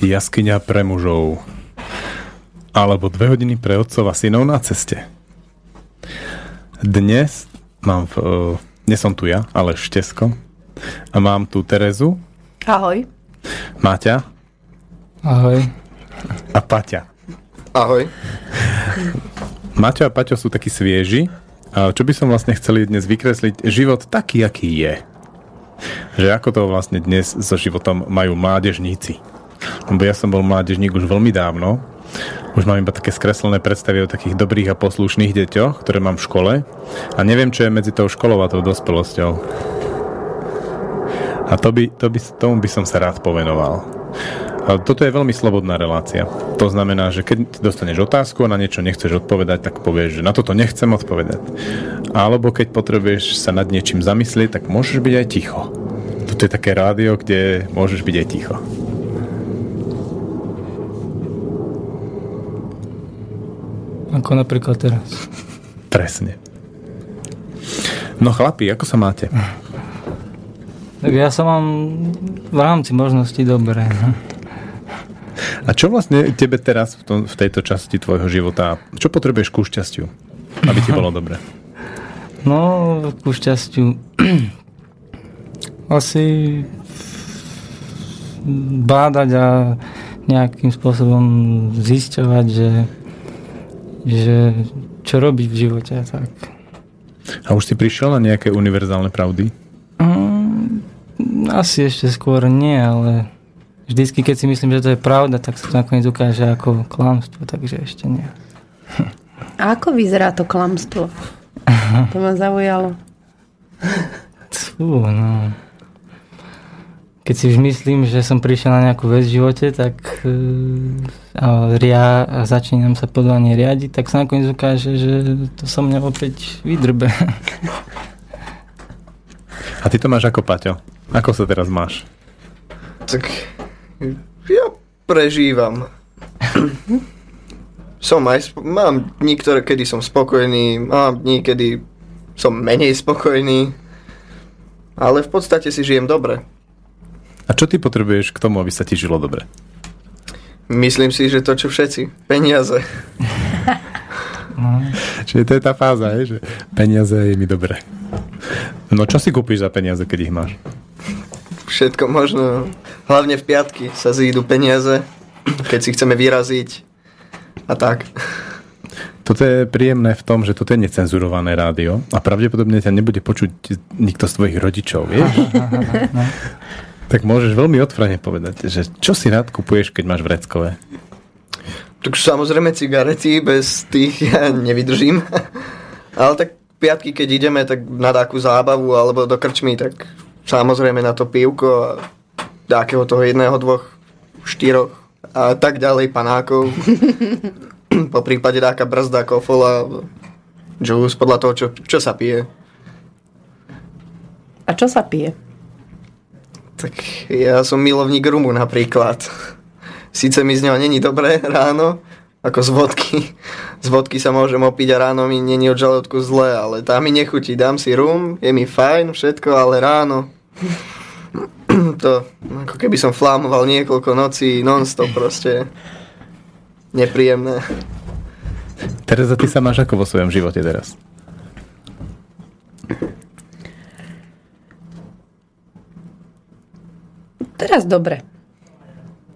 Jaskyňa pre mužov. Alebo dve hodiny pre otcov a synov na ceste. Dnes mám v, uh, dnes som tu ja, ale Štesko. A mám tu Terezu. Ahoj. Maťa. Ahoj. A Paťa. Ahoj. Maťo a Paťo sú takí svieži. A čo by som vlastne chcel dnes vykresliť? Život taký, aký je. Že ako to vlastne dnes so životom majú mládežníci. Lebo ja som bol mládežník už veľmi dávno. Už mám iba také skreslené predstavy o takých dobrých a poslušných deťoch, ktoré mám v škole. A neviem, čo je medzi tou školou a tou dospelosťou. A to by, to by, tomu by som sa rád povenoval. A toto je veľmi slobodná relácia. To znamená, že keď dostaneš otázku a na niečo nechceš odpovedať, tak povieš, že na toto nechcem odpovedať. Alebo keď potrebuješ sa nad niečím zamyslieť, tak môžeš byť aj ticho. Toto je také rádio, kde môžeš byť aj ticho. Ako napríklad teraz. Presne. No chlapi, ako sa máte? Tak ja sa mám v rámci možností dobre. No. A čo vlastne tebe teraz v, tom, v tejto časti tvojho života, čo potrebuješ ku šťastiu, aby ti bolo dobre? No, ku šťastiu asi bádať a nejakým spôsobom zisťovať, že že čo robiť v živote a tak. A už si prišiel na nejaké univerzálne pravdy? Um, asi ešte skôr nie, ale vždycky, keď si myslím, že to je pravda, tak sa to nakoniec ukáže ako klamstvo, takže ešte nie. A ako vyzerá to klamstvo? To ma zaujalo. Fú, no keď si už myslím, že som prišiel na nejakú vec v živote, tak uh, a ria, a začínam sa podľa nej riadiť, tak sa nakoniec ukáže, že to som mňa opäť vydrbe. A ty to máš ako Paťo? Ako sa teraz máš? Tak ja prežívam. som aj, sp- mám dní, ktoré, kedy som spokojný, mám dní, kedy som menej spokojný, ale v podstate si žijem dobre. A čo ty potrebuješ k tomu, aby sa ti žilo dobre? Myslím si, že to, čo všetci. Peniaze. No. Čiže to je tá fáza, je, že peniaze je mi dobre. No čo si kúpiš za peniaze, keď ich máš? Všetko možno. Hlavne v piatky sa zídu peniaze, keď si chceme vyraziť a tak. Toto je príjemné v tom, že toto je necenzurované rádio a pravdepodobne ťa nebude počuť nikto z tvojich rodičov, vieš? Tak môžeš veľmi otvorene povedať, že čo si rád kupuješ, keď máš vreckové? Tak samozrejme cigarety, bez tých ja nevydržím. Ale tak piatky, keď ideme tak na takú zábavu alebo do krčmy, tak samozrejme na to pivko a takého toho jedného, dvoch, štyroch a tak ďalej panákov. po prípade taká brzda, kofola, juice, podľa toho, čo, čo sa pije. A čo sa pije? Tak ja som milovník rumu napríklad. Sice mi z neho není dobré ráno, ako z vodky. Z vodky sa môžem opiť a ráno mi není od žalúdku zle, ale tá mi nechutí. Dám si rum, je mi fajn, všetko, ale ráno to, ako keby som flámoval niekoľko nocí non-stop proste. Nepríjemné. Tereza, ty sa máš ako vo svojom živote teraz? Teraz dobre.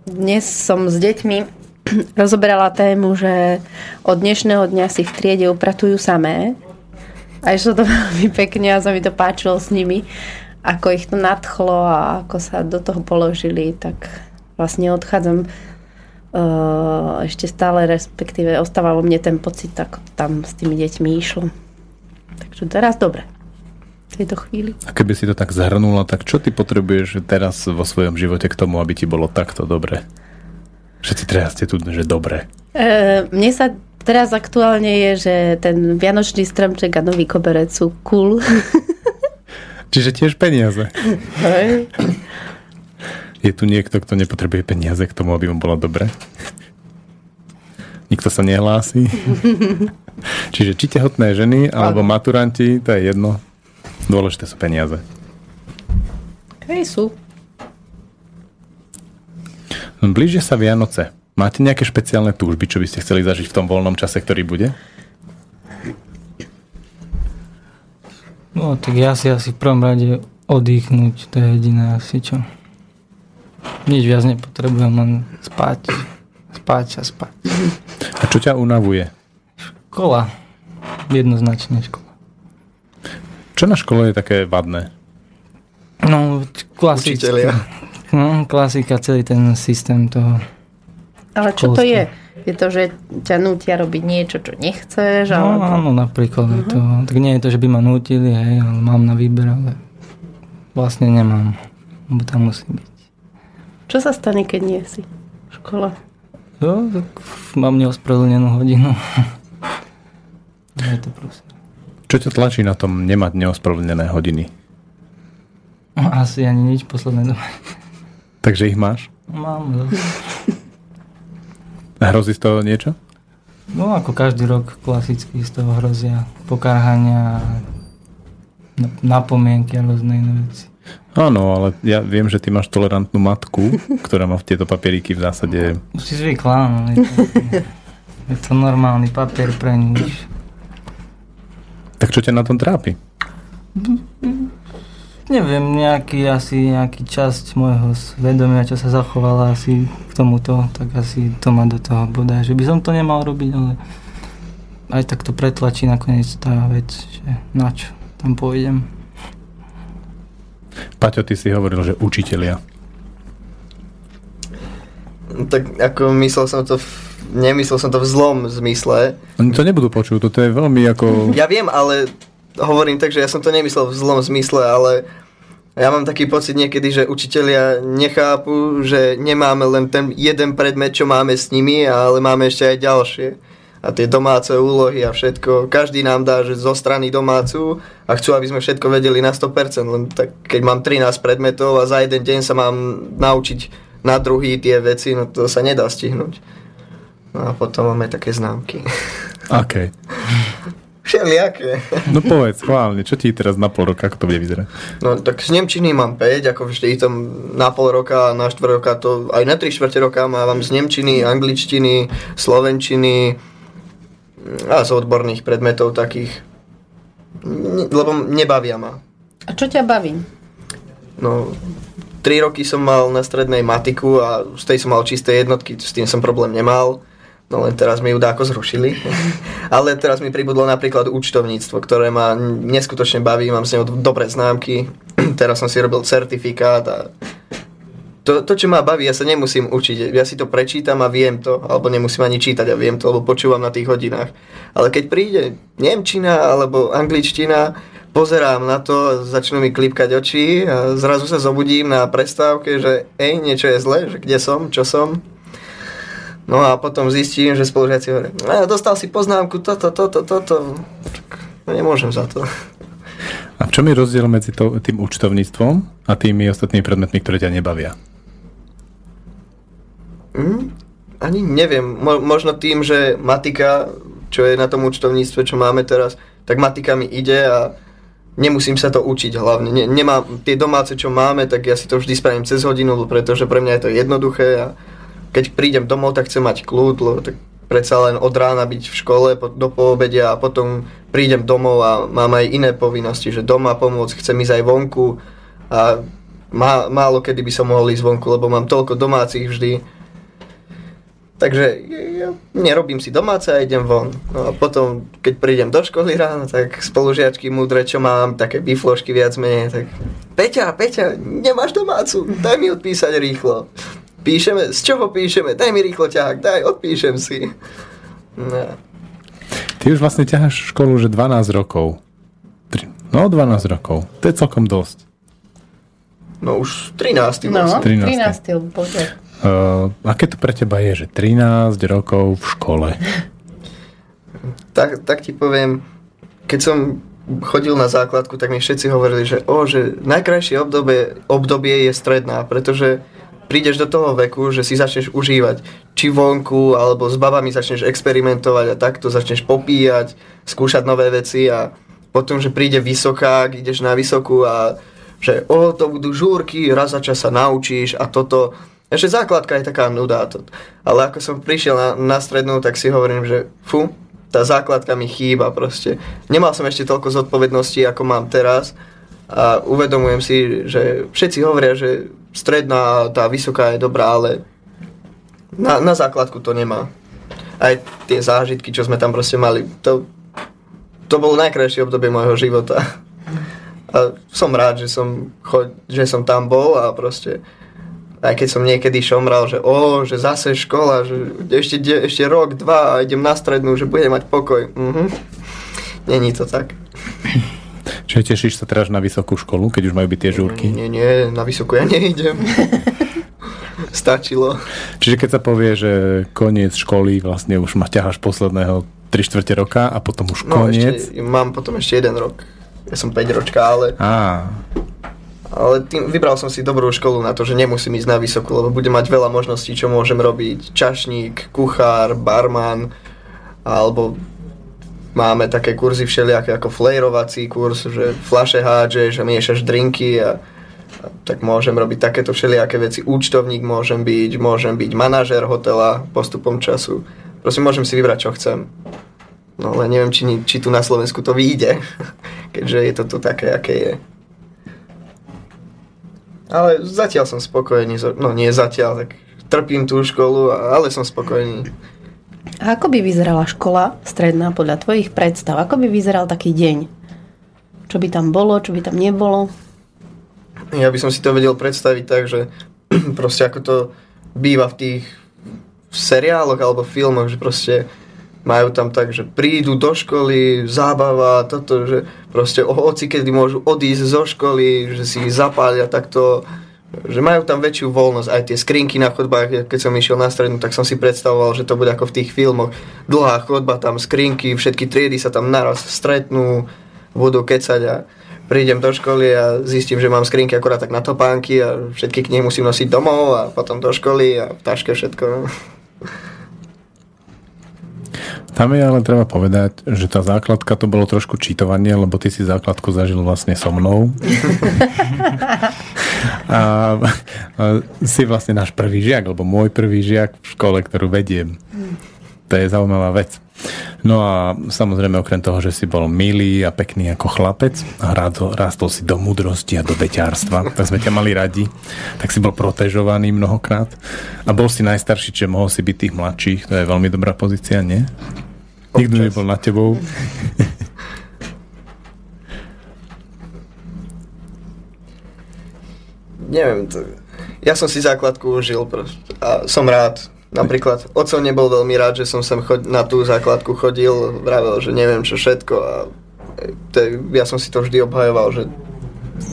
Dnes som s deťmi rozoberala tému, že od dnešného dňa si v triede upratujú samé. A išlo to veľmi pekne a sa mi to páčilo s nimi, ako ich to nadchlo a ako sa do toho položili, tak vlastne odchádzam uh, ešte stále, respektíve ostávalo mne ten pocit, ako tam s tými deťmi išlo. Takže teraz dobre tejto chvíli. A keby si to tak zhrnula, tak čo ty potrebuješ teraz vo svojom živote k tomu, aby ti bolo takto dobre? Všetci teraz ste tu, že dobre. E, mne sa teraz aktuálne je, že ten vianočný stromček a nový koberec sú cool. Čiže tiež peniaze. Hej. Je tu niekto, kto nepotrebuje peniaze k tomu, aby mu bolo dobre? Nikto sa nehlási? Čiže či tehotné ženy, alebo maturanti, to je jedno. Dôležité sú peniaze. Hej, sú. Blížia sa Vianoce. Máte nejaké špeciálne túžby, čo by ste chceli zažiť v tom voľnom čase, ktorý bude? No, tak ja si asi v prvom rade oddychnúť, to je jediné asi čo. Nič viac nepotrebujem, len spať, spať a spať. A čo ťa unavuje? Škola, jednoznačne škola. Čo na škole je také vadné? No, klasika. Učitelia. No, klasika, celý ten systém toho. Ale čo to Školské. je? Je to, že ťa nútia robiť niečo, čo nechceš? No alebo... áno, napríklad je to. Tak nie je to, že by ma nutili, hej, ale mám na výber, ale vlastne nemám. Lebo tam musí byť. Čo sa stane, keď nie si v škole? Jo, tak mám neospravedlnenú hodinu. je to proste. Čo ťa tlačí na tom nemať neospravedlnené hodiny? No, Asi ani nič posledné dobe. Takže ich máš? Mám, no. Hrozí z toho niečo? No ako každý rok klasicky z toho hrozia pokarhania, na- napomienky a rôzne iné veci. Áno, ale ja viem, že ty máš tolerantnú matku, ktorá má tieto papieriky v zásade... Už si zvykla, no. Je to, je to normálny papier pre nič. Tak čo ťa na tom trápi? Neviem, nejaký asi nejaký časť môjho svedomia, čo sa zachovala asi k tomuto, tak asi to ma do toho bodá, že by som to nemal robiť, ale aj tak to pretlačí nakoniec tá vec, že na čo tam pôjdem. Paťo, ty si hovoril, že učitelia. Tak ako myslel som to v, nemyslel som to v zlom zmysle. Oni to nebudú počuť, toto je veľmi ako... Ja viem, ale hovorím tak, že ja som to nemyslel v zlom zmysle, ale ja mám taký pocit niekedy, že učitelia nechápu, že nemáme len ten jeden predmet, čo máme s nimi, ale máme ešte aj ďalšie. A tie domáce úlohy a všetko. Každý nám dá, že zo strany domácu a chcú, aby sme všetko vedeli na 100%. Len tak, keď mám 13 predmetov a za jeden deň sa mám naučiť na druhý tie veci, no to sa nedá stihnúť. No a potom máme také známky. Aké? Všelijaké. No povedz, chválne, čo ti teraz na pol roka, ako to bude vyzerať? No tak z Nemčiny mám 5, ako vždy tam na pol roka, na štvrt roka, to aj na 3 štvrte roka mávam z Nemčiny, Angličtiny, Slovenčiny a z odborných predmetov takých. Ne- Lebo nebavia ma. A čo ťa baví? No, 3 roky som mal na strednej matiku a z tej som mal čisté jednotky, s tým som problém nemal. No len teraz mi ju dáko zrušili. Ale teraz mi pribudlo napríklad účtovníctvo, ktoré ma neskutočne baví, mám z neho dobré známky. teraz som si robil certifikát a to, to, čo ma baví, ja sa nemusím učiť. Ja si to prečítam a viem to, alebo nemusím ani čítať a viem to, lebo počúvam na tých hodinách. Ale keď príde Nemčina alebo Angličtina, pozerám na to, začnú mi klipkať oči a zrazu sa zobudím na prestávke, že ej, niečo je zle, že kde som, čo som. No a potom zistím, že spolužiaci hovoria, "A, dostal si poznámku, toto, toto, toto. No nemôžem za to. A v čom je rozdiel medzi to, tým účtovníctvom a tými ostatnými predmetmi, ktoré ťa nebavia? Hm? Ani neviem, Mo- možno tým, že matika, čo je na tom účtovníctve, čo máme teraz, tak matika mi ide a nemusím sa to učiť hlavne. Ne, nemá, tie domáce, čo máme, tak ja si to vždy spravím cez hodinu, pretože pre mňa je to jednoduché a keď prídem domov, tak chcem mať kľud, lebo tak predsa len od rána byť v škole do poobedia a potom prídem domov a mám aj iné povinnosti, že doma pomôcť, chcem ísť aj vonku a má, málo kedy by som mohol ísť vonku, lebo mám toľko domácich vždy. Takže ja nerobím si domáce a idem von. No a potom, keď prídem do školy ráno, tak spolužiačky múdre, čo mám, také biflošky viac menej, tak Peťa, Peťa, nemáš domácu, daj mi odpísať rýchlo. Píšeme, z čoho píšeme? Daj mi rýchlo ťahák, daj, odpíšem si. No. Ty už vlastne ťaháš školu, že 12 rokov. No, 12 rokov. To je celkom dosť. No už 13. No, vlastne. 13. 13. bude. Uh, aké to pre teba je, že 13 rokov v škole? tak, tak ti poviem, keď som chodil na základku, tak mi všetci hovorili, že, o, že najkrajšie obdobie, obdobie je stredná, pretože prídeš do toho veku, že si začneš užívať či vonku, alebo s babami začneš experimentovať a takto začneš popíjať, skúšať nové veci a potom, že príde vysoká, ideš na vysokú a že o, to budú žúrky, raz za čas sa naučíš a toto. Ešte základka je taká nuda. To, ale ako som prišiel na, na strednú, tak si hovorím, že fu, tá základka mi chýba proste. Nemal som ešte toľko zodpovedností, ako mám teraz a uvedomujem si, že všetci hovoria, že stredná, tá vysoká je dobrá, ale na, na základku to nemá. Aj tie zážitky, čo sme tam proste mali, to, to bolo najkrajšie obdobie môjho života. A som rád, že som, že som tam bol a proste aj keď som niekedy šomral, že o, že zase škola, že ešte, ešte rok, dva a idem na strednú, že budem mať pokoj. Mhm. Není to tak. Čiže tešíš sa teraz na vysokú školu, keď už majú byť tie žúrky? Nie, nie, na vysokú ja neidem. Stačilo. Čiže keď sa povie, že koniec školy, vlastne už ma ťaháš posledného 3 čtvrte roka a potom už koniec? No, ešte, mám potom ešte jeden rok. Ja som 5 ročka, ale... Á, ale tým, vybral som si dobrú školu na to, že nemusím ísť na vysokú, lebo budem mať veľa možností, čo môžem robiť. Čašník, kuchár, barman, alebo máme také kurzy všelijaké ako flarovací kurz, že flaše hádžeš a miešaš drinky a, a tak môžem robiť takéto všelijaké veci. Účtovník môžem byť, môžem byť manažer hotela postupom času. Prosím, môžem si vybrať, čo chcem. No ale neviem, či, či tu na Slovensku to vyjde, keďže je to tu také, aké je. Ale zatiaľ som spokojný, no nie zatiaľ, tak trpím tú školu, ale som spokojný. A ako by vyzerala škola stredná podľa tvojich predstav? Ako by vyzeral taký deň? Čo by tam bolo, čo by tam nebolo? Ja by som si to vedel predstaviť tak, že proste ako to býva v tých seriáloch alebo filmoch, že proste majú tam tak, že prídu do školy, zábava, toto, že proste oci kedy môžu odísť zo školy, že si zapália takto, že majú tam väčšiu voľnosť, aj tie skrinky na chodbách, keď som išiel na strednú, tak som si predstavoval, že to bude ako v tých filmoch, dlhá chodba, tam skrinky, všetky triedy sa tam naraz stretnú, budú kecať a prídem do školy a zistím, že mám skrinky akorát tak na topánky a všetky knihy musím nosiť domov a potom do školy a v taške všetko. Tam je ale treba povedať, že tá základka to bolo trošku čítovanie, lebo ty si základku zažil vlastne so mnou. a, a si vlastne náš prvý žiak, alebo môj prvý žiak v škole, ktorú vediem. To je zaujímavá vec. No a samozrejme okrem toho, že si bol milý a pekný ako chlapec a rástol si do múdrosti a do beťárstva, tak sme ťa mali radi, tak si bol protežovaný mnohokrát a bol si najstarší, čiže mohol si byť tých mladších, to je veľmi dobrá pozícia, nie? Nikto nebol nad tebou. Neviem, to, ja som si základku užil proste, a som rád. Napríklad, oco nebol veľmi rád, že som sem chod, na tú základku chodil, vravel, že neviem čo všetko a to, ja som si to vždy obhajoval, že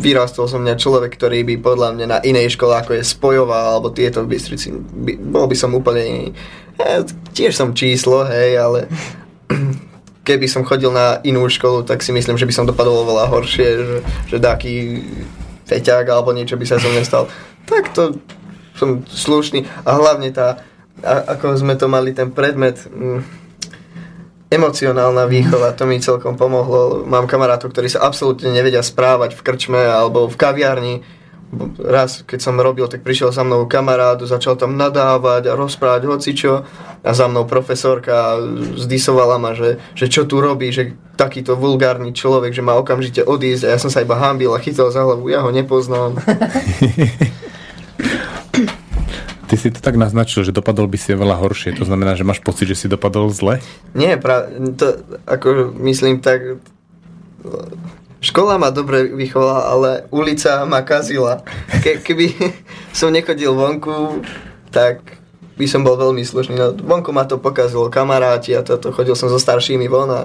vyrastol som mňa človek, ktorý by podľa mňa na inej škole, ako je Spojová alebo tieto v Bystrici, by, bol by som úplne iný. Ja, tiež som číslo, hej, ale keby som chodil na inú školu, tak si myslím, že by som dopadol oveľa horšie, že, že taký feťák alebo niečo by sa so mne stal. Tak to som slušný a hlavne tá, a, ako sme to mali ten predmet, mm, emocionálna výchova, to mi celkom pomohlo. Mám kamarátov, ktorí sa absolútne nevedia správať v krčme alebo v kaviarni, raz, keď som robil, tak prišiel za mnou kamarát, začal tam nadávať a rozprávať hocičo a za mnou profesorka zdisovala ma, že, že čo tu robí, že takýto vulgárny človek, že má okamžite odísť a ja som sa iba hambil a chytil za hlavu, ja ho nepoznám. Ty si to tak naznačil, že dopadol by si veľa horšie. To znamená, že máš pocit, že si dopadol zle? Nie, pra, to, ako myslím tak Škola ma dobre vychovala, ale ulica ma kazila. Ke, keby som nechodil vonku, tak by som bol veľmi slušný. No, vonku ma to pokazilo kamaráti a toto. Chodil som so staršími von a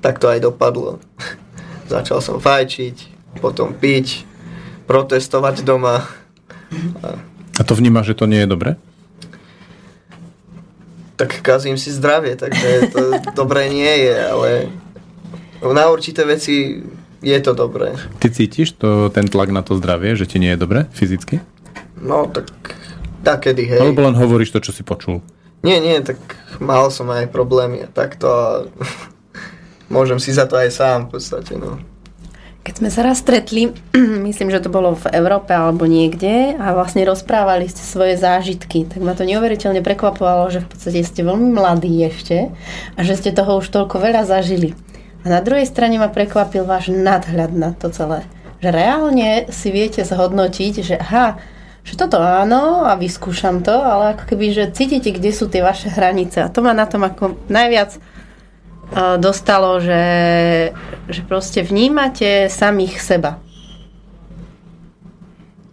tak to aj dopadlo. Začal som fajčiť, potom piť, protestovať doma. A, to vnímaš, že to nie je dobre? Tak kazím si zdravie, takže to dobré nie je, ale na určité veci je to dobré. Ty cítiš to, ten tlak na to zdravie, že ti nie je dobre fyzicky? No tak takedy, hej. Alebo len hovoríš to, čo si počul? Nie, nie, tak mal som aj problémy a takto a môžem si za to aj sám v podstate, no. Keď sme sa raz stretli, myslím, že to bolo v Európe alebo niekde a vlastne rozprávali ste svoje zážitky, tak ma to neuveriteľne prekvapovalo, že v podstate ste veľmi mladí ešte a že ste toho už toľko veľa zažili. A na druhej strane ma prekvapil váš nadhľad na to celé. Že reálne si viete zhodnotiť, že aha, že toto áno a vyskúšam to, ale ako keby, že cítite, kde sú tie vaše hranice. A to ma na tom ako najviac dostalo, že, že proste vnímate samých seba.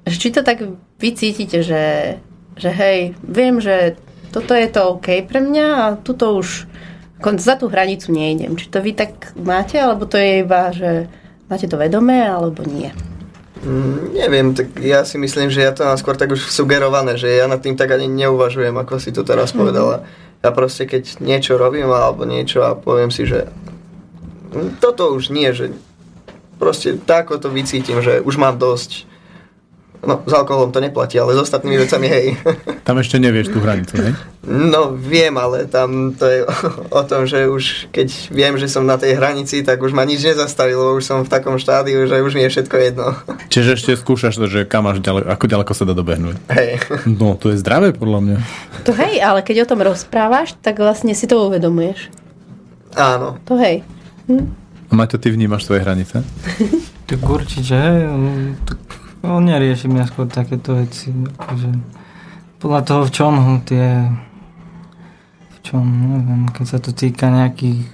Že či to tak vy cítite, že, že hej, viem, že toto je to OK pre mňa a tuto už za tú hranicu nejdem. Či to vy tak máte, alebo to je iba, že máte to vedomé, alebo nie? Mm, neviem, tak ja si myslím, že ja to mám skôr tak už sugerované, že ja nad tým tak ani neuvažujem, ako si to teraz mm-hmm. povedala. Ja proste keď niečo robím alebo niečo a poviem si, že toto už nie, že proste tak to vycítim, že už mám dosť No, s alkoholom to neplatí, ale s ostatnými vecami hej. Tam ešte nevieš tú hranicu, hej? No, viem, ale tam to je o tom, že už keď viem, že som na tej hranici, tak už ma nič nezastavilo, už som v takom štádiu, že už mi je všetko jedno. Čiže ešte skúšaš to, že kam až ďaleko, ako ďaleko sa dá dobehnúť. Hej. No, to je zdravé podľa mňa. To hej, ale keď o tom rozprávaš, tak vlastne si to uvedomuješ. Áno. To hej. Hm? A Maťo, ty vnímaš svoje hranice? Tak určite, hej. Tak No, neriešim ja skôr takéto veci. Akože podľa toho, v čom tie v čom, neviem, keď sa to týka nejakých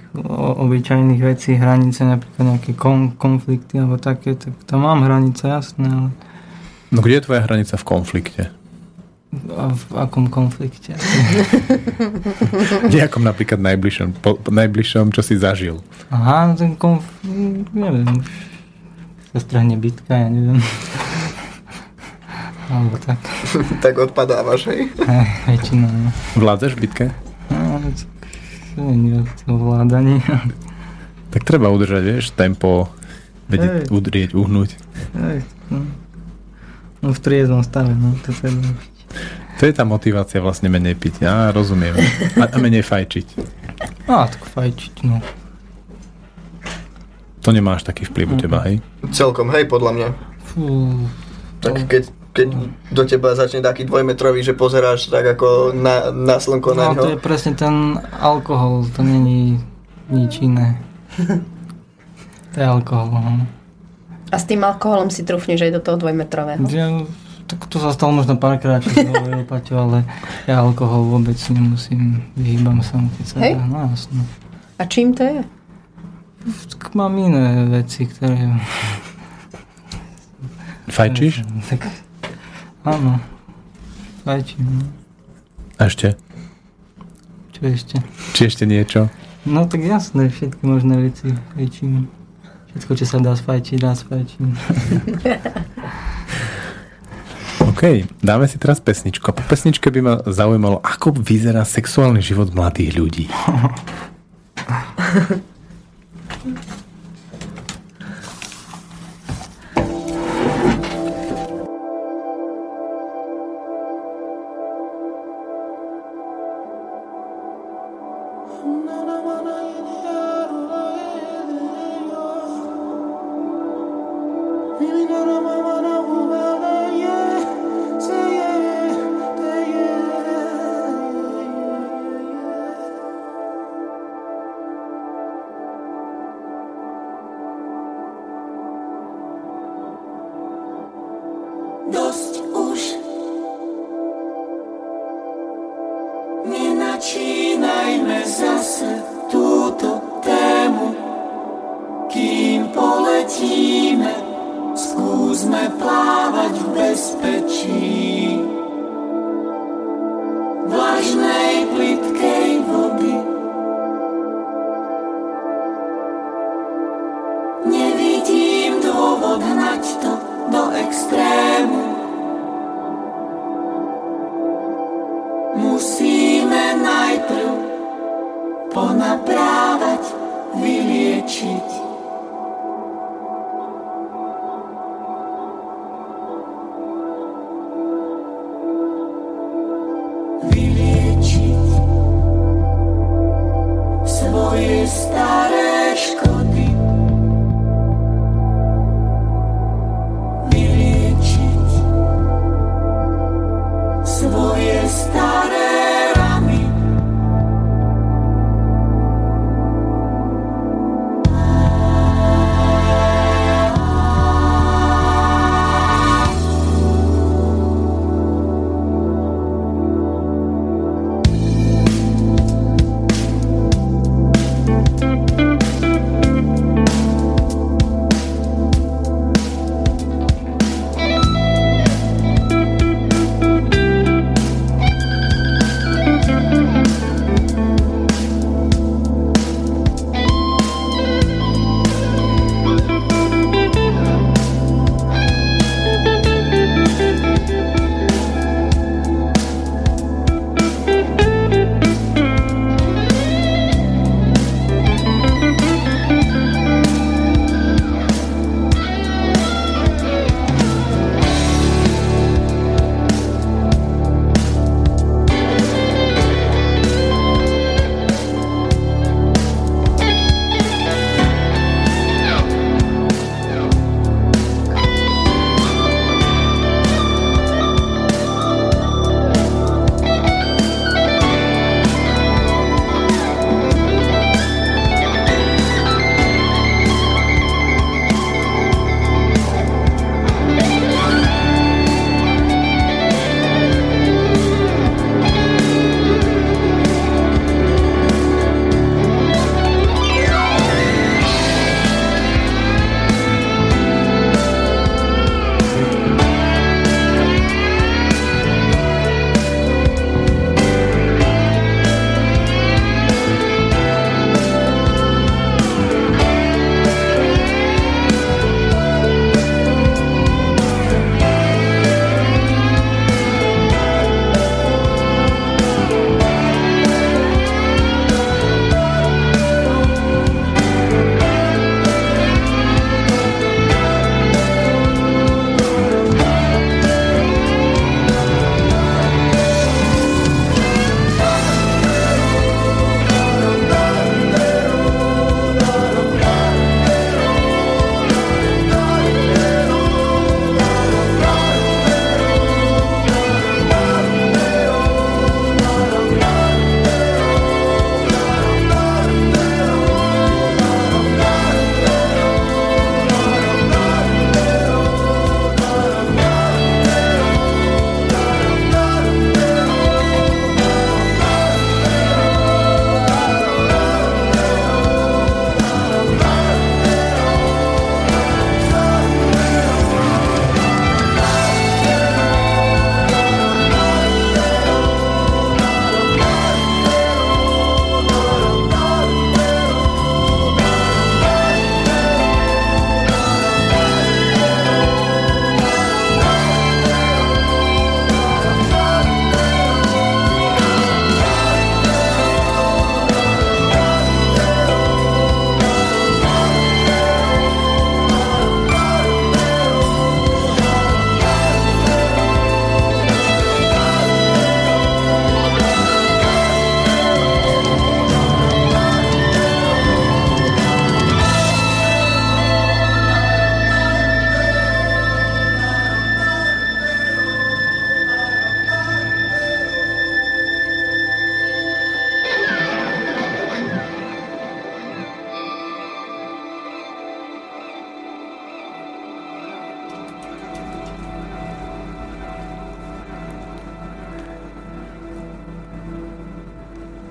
obyčajných vecí, hranice, napríklad nejaké kon, konflikty alebo také, tak tam mám hranice, jasné, ale... No kde je tvoja hranica v konflikte? A v akom konflikte? Nejakom napríklad najbližšom, po, najbližšom, čo si zažil. Aha, ten konflikt, neviem, sa strahne bitka, ja neviem. Alebo tak. tak odpadávaš, hej? Hej, väčšinou, no. Vládzeš v bitke? No, tak to nie. Tak treba udržať, vieš, tempo, vedieť, udrieť, uhnúť. Hej, no. no v trieznom stave, no, to je To je tá motivácia vlastne menej piť. Ja rozumiem. A, a menej fajčiť. No, tak fajčiť, no. To nemáš taký vplyv u teba, hej? Celkom, hej, podľa mňa. Fú, tak keď keď do teba začne taký dvojmetrový, že pozeráš tak ako na, na slnko no, to je presne ten alkohol, to není nič iné. to je alkohol. No. A s tým alkoholom si trúfneš aj do toho dvojmetrového? Ja, tak to sa stalo možno párkrát, čo Paťo, ale ja alkohol vôbec nemusím, vyhýbam sa keď sa Hej? dá. No, jasno. A čím to je? Tak mám iné veci, ktoré... Fajčíš? Tak Áno. No. A ešte? Čo ešte? Či ešte niečo? No tak jasné, všetky možné veci fajčím. Všetko, čo sa dá sfajčiť, dá sfajčím. OK, dáme si teraz pesničku. A po pesničke by ma zaujímalo, ako vyzerá sexuálny život mladých ľudí.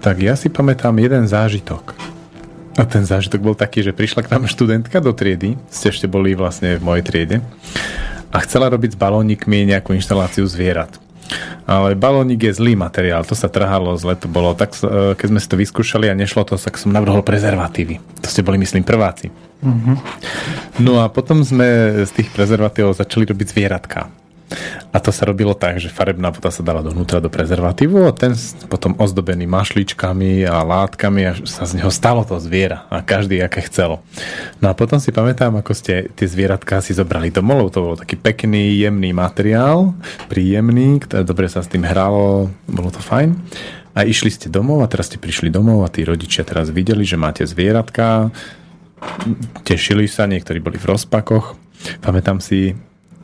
tak ja si pamätám jeden zážitok. A ten zážitok bol taký, že prišla k nám študentka do triedy, ste ešte boli vlastne v mojej triede, a chcela robiť s balónikmi nejakú inštaláciu zvierat. Ale balónik je zlý materiál, to sa trhalo, zle to bolo. Tak e, keď sme si to vyskúšali a nešlo to, tak som navrhol prezervatívy. To ste boli, myslím, prváci. Mm-hmm. No a potom sme z tých prezervatívov začali robiť zvieratka. A to sa robilo tak, že farebná voda sa dala dovnútra do prezervatívu a ten potom ozdobený mašličkami a látkami a sa z neho stalo to zviera a každý aké chcelo. No a potom si pamätám, ako ste tie zvieratka si zobrali domov, to bol taký pekný, jemný materiál, príjemný, dobre sa s tým hralo, bolo to fajn. A išli ste domov a teraz ste prišli domov a tí rodičia teraz videli, že máte zvieratka, tešili sa, niektorí boli v rozpakoch. Pamätám si,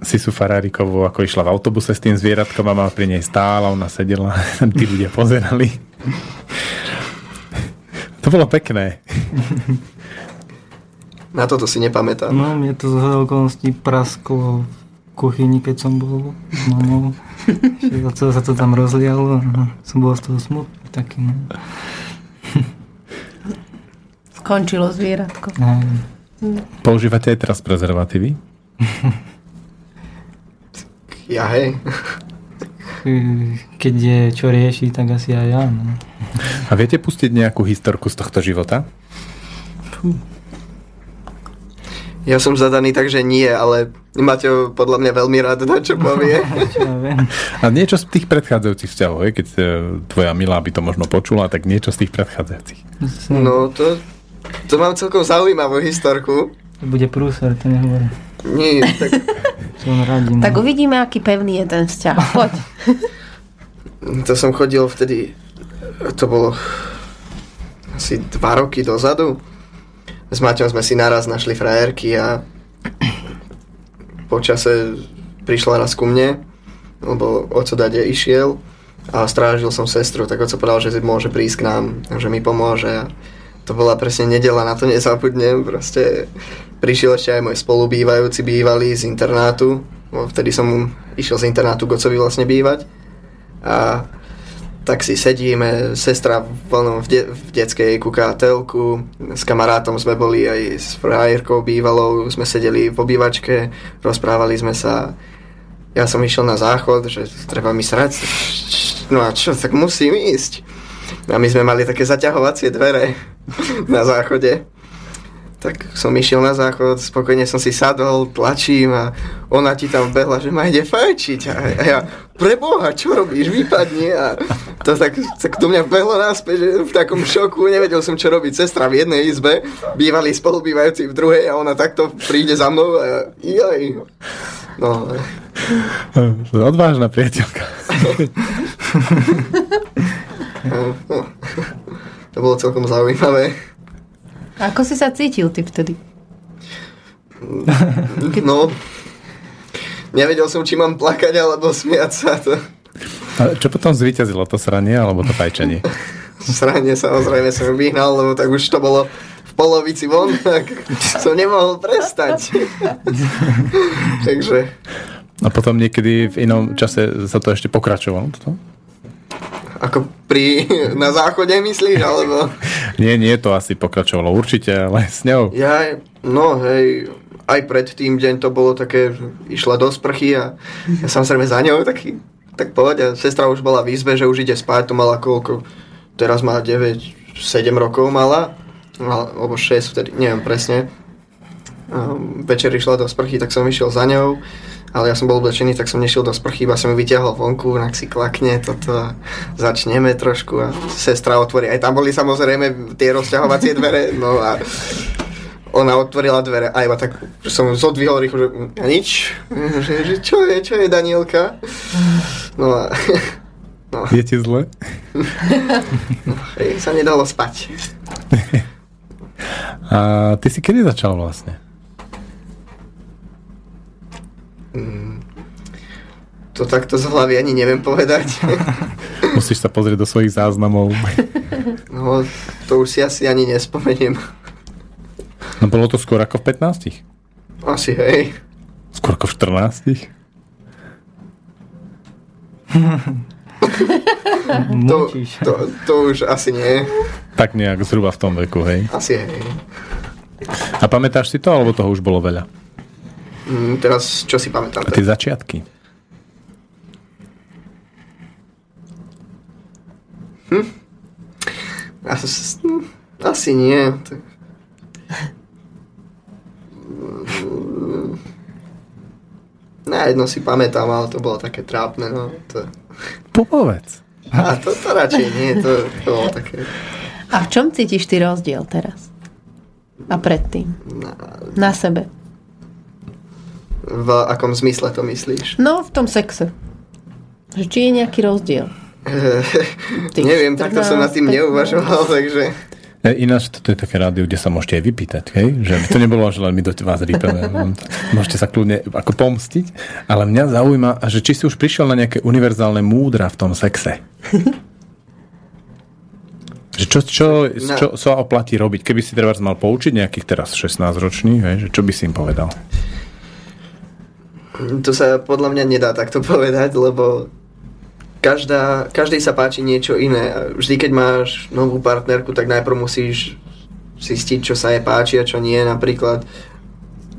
Sisu Fararíkovú, ako išla v autobuse s tým zvieratkom a mama pri nej stála, ona sedela, tí ľudia pozerali. To bolo pekné. Na toto si nepamätám. No, mne to z okolností prasklo v kuchyni, keď som bol s mamou. Celé sa to tam rozlialo. No, som bol z toho smutný taký. No. Skončilo zvieratko. Používate aj teraz prezervatívy? Ja hej. Keď je čo rieši, tak asi aj ja. No. A viete pustiť nejakú historku z tohto života? Ja som zadaný tak, že nie, ale Maťo podľa mňa veľmi rád na čo povie. A niečo z tých predchádzajúcich vzťahov, keď e, tvoja milá by to možno počula, tak niečo z tých predchádzajúcich. No to, to mám celkom zaujímavú historku. To bude prúser, to nehovorím. Nie, tak... radím, tak uvidíme, aký pevný je ten vzťah. Poď. to som chodil vtedy, to bolo asi dva roky dozadu. S Maťom sme si naraz našli frajerky a počase prišla raz ku mne, lebo oco dade išiel a strážil som sestru, tak oco povedal, že môže prísť k nám, že mi pomôže a to bola presne nedela, na to nezabudnem, proste prišiel ešte aj môj spolubývajúci bývalý z internátu, vtedy som išiel z internátu Gocovi vlastne bývať a tak si sedíme, sestra v, de, v detskej kúka telku, s kamarátom sme boli aj s frajerkou bývalou, sme sedeli v obývačke, rozprávali sme sa. Ja som išiel na záchod, že treba mi srať, no a čo, tak musím ísť. A my sme mali také zaťahovacie dvere na záchode tak som išiel na záchod, spokojne som si sadol, tlačím a ona ti tam behla, že ma ide fajčiť. A, a ja, preboha, čo robíš, vypadni. A to tak, tak to mňa behlo náspäť, že v takom šoku, nevedel som, čo robiť. Sestra v jednej izbe, bývalý spolubývajúci v druhej a ona takto príde za mnou a jaj. No. Odvážna priateľka. To bolo celkom zaujímavé. Ako si sa cítil ty vtedy? No, nevedel som, či mám plakať alebo smiať sa. To. A čo potom zvíťazilo? To sranie alebo to fajčenie? sranie samozrejme som vyhnal, lebo tak už to bolo v polovici von, tak som nemohol prestať. Takže... A potom niekedy v inom čase sa to ešte pokračovalo? Toto? Ako pri, na záchode myslíš, alebo? nie, nie, to asi pokračovalo určite, ale s ňou. Ja, no hej, aj pred tým deň to bolo také, išla do sprchy a ja samozrejme za ňou taký, tak povedať, sestra už bola v izbe, že už ide spať, to mala koľko, teraz má 9, 7 rokov mala, alebo 6 vtedy, neviem presne. A večer išla do sprchy, tak som išiel za ňou ale ja som bol oblečený, tak som nešiel do sprchy, iba som ju vyťahol vonku, nak si klakne toto začneme trošku a sestra otvorí. Aj tam boli samozrejme tie rozťahovacie dvere, no a ona otvorila dvere a iba tak som zodvihol rýchlo, že nič, že, že čo je, čo je Danielka? No a No. Je ti zle? No, sa nedalo spať. A ty si kedy začal vlastne? To takto z hlavy ani neviem povedať. Musíš sa pozrieť do svojich záznamov. No, to už si asi ani nespomeniem. No bolo to skôr ako v 15? Asi hej. Skôr ako v 14? To, to, to už asi nie. Tak nejak zhruba v tom veku, hej. Asi hej. A pamätáš si to, alebo toho už bolo veľa? Mm, teraz, čo si pamätám? Tie začiatky? Asi, asi nie. Tak... Mm, Na jedno si pamätám, ale to bolo také trápne. No. To... Povedz. A to, to radšej nie, to, to bolo také... A v čom cítiš ty rozdiel teraz? A predtým? Na, Na sebe? V akom zmysle to myslíš? No, v tom sexe. Že či je nejaký rozdiel? Tých Neviem, takto som nad tým 14, neuvažoval, takže... E, Ináč, toto je také rádio, kde sa môžete aj vypýtať, hej? Že by to nebolo, že len my do vás rýpeme. Môžete sa kľudne ako pomstiť, ale mňa zaujíma, že či si už prišiel na nejaké univerzálne múdra v tom sexe. Že čo, čo, Na- čo sa oplatí robiť? Keby si teraz mal poučiť nejakých teraz 16-ročných, hej, že čo by si im povedal? To sa podľa mňa nedá takto povedať, lebo každá, každej sa páči niečo iné. Vždy, keď máš novú partnerku, tak najprv musíš zistiť, čo sa jej páči a čo nie. Napríklad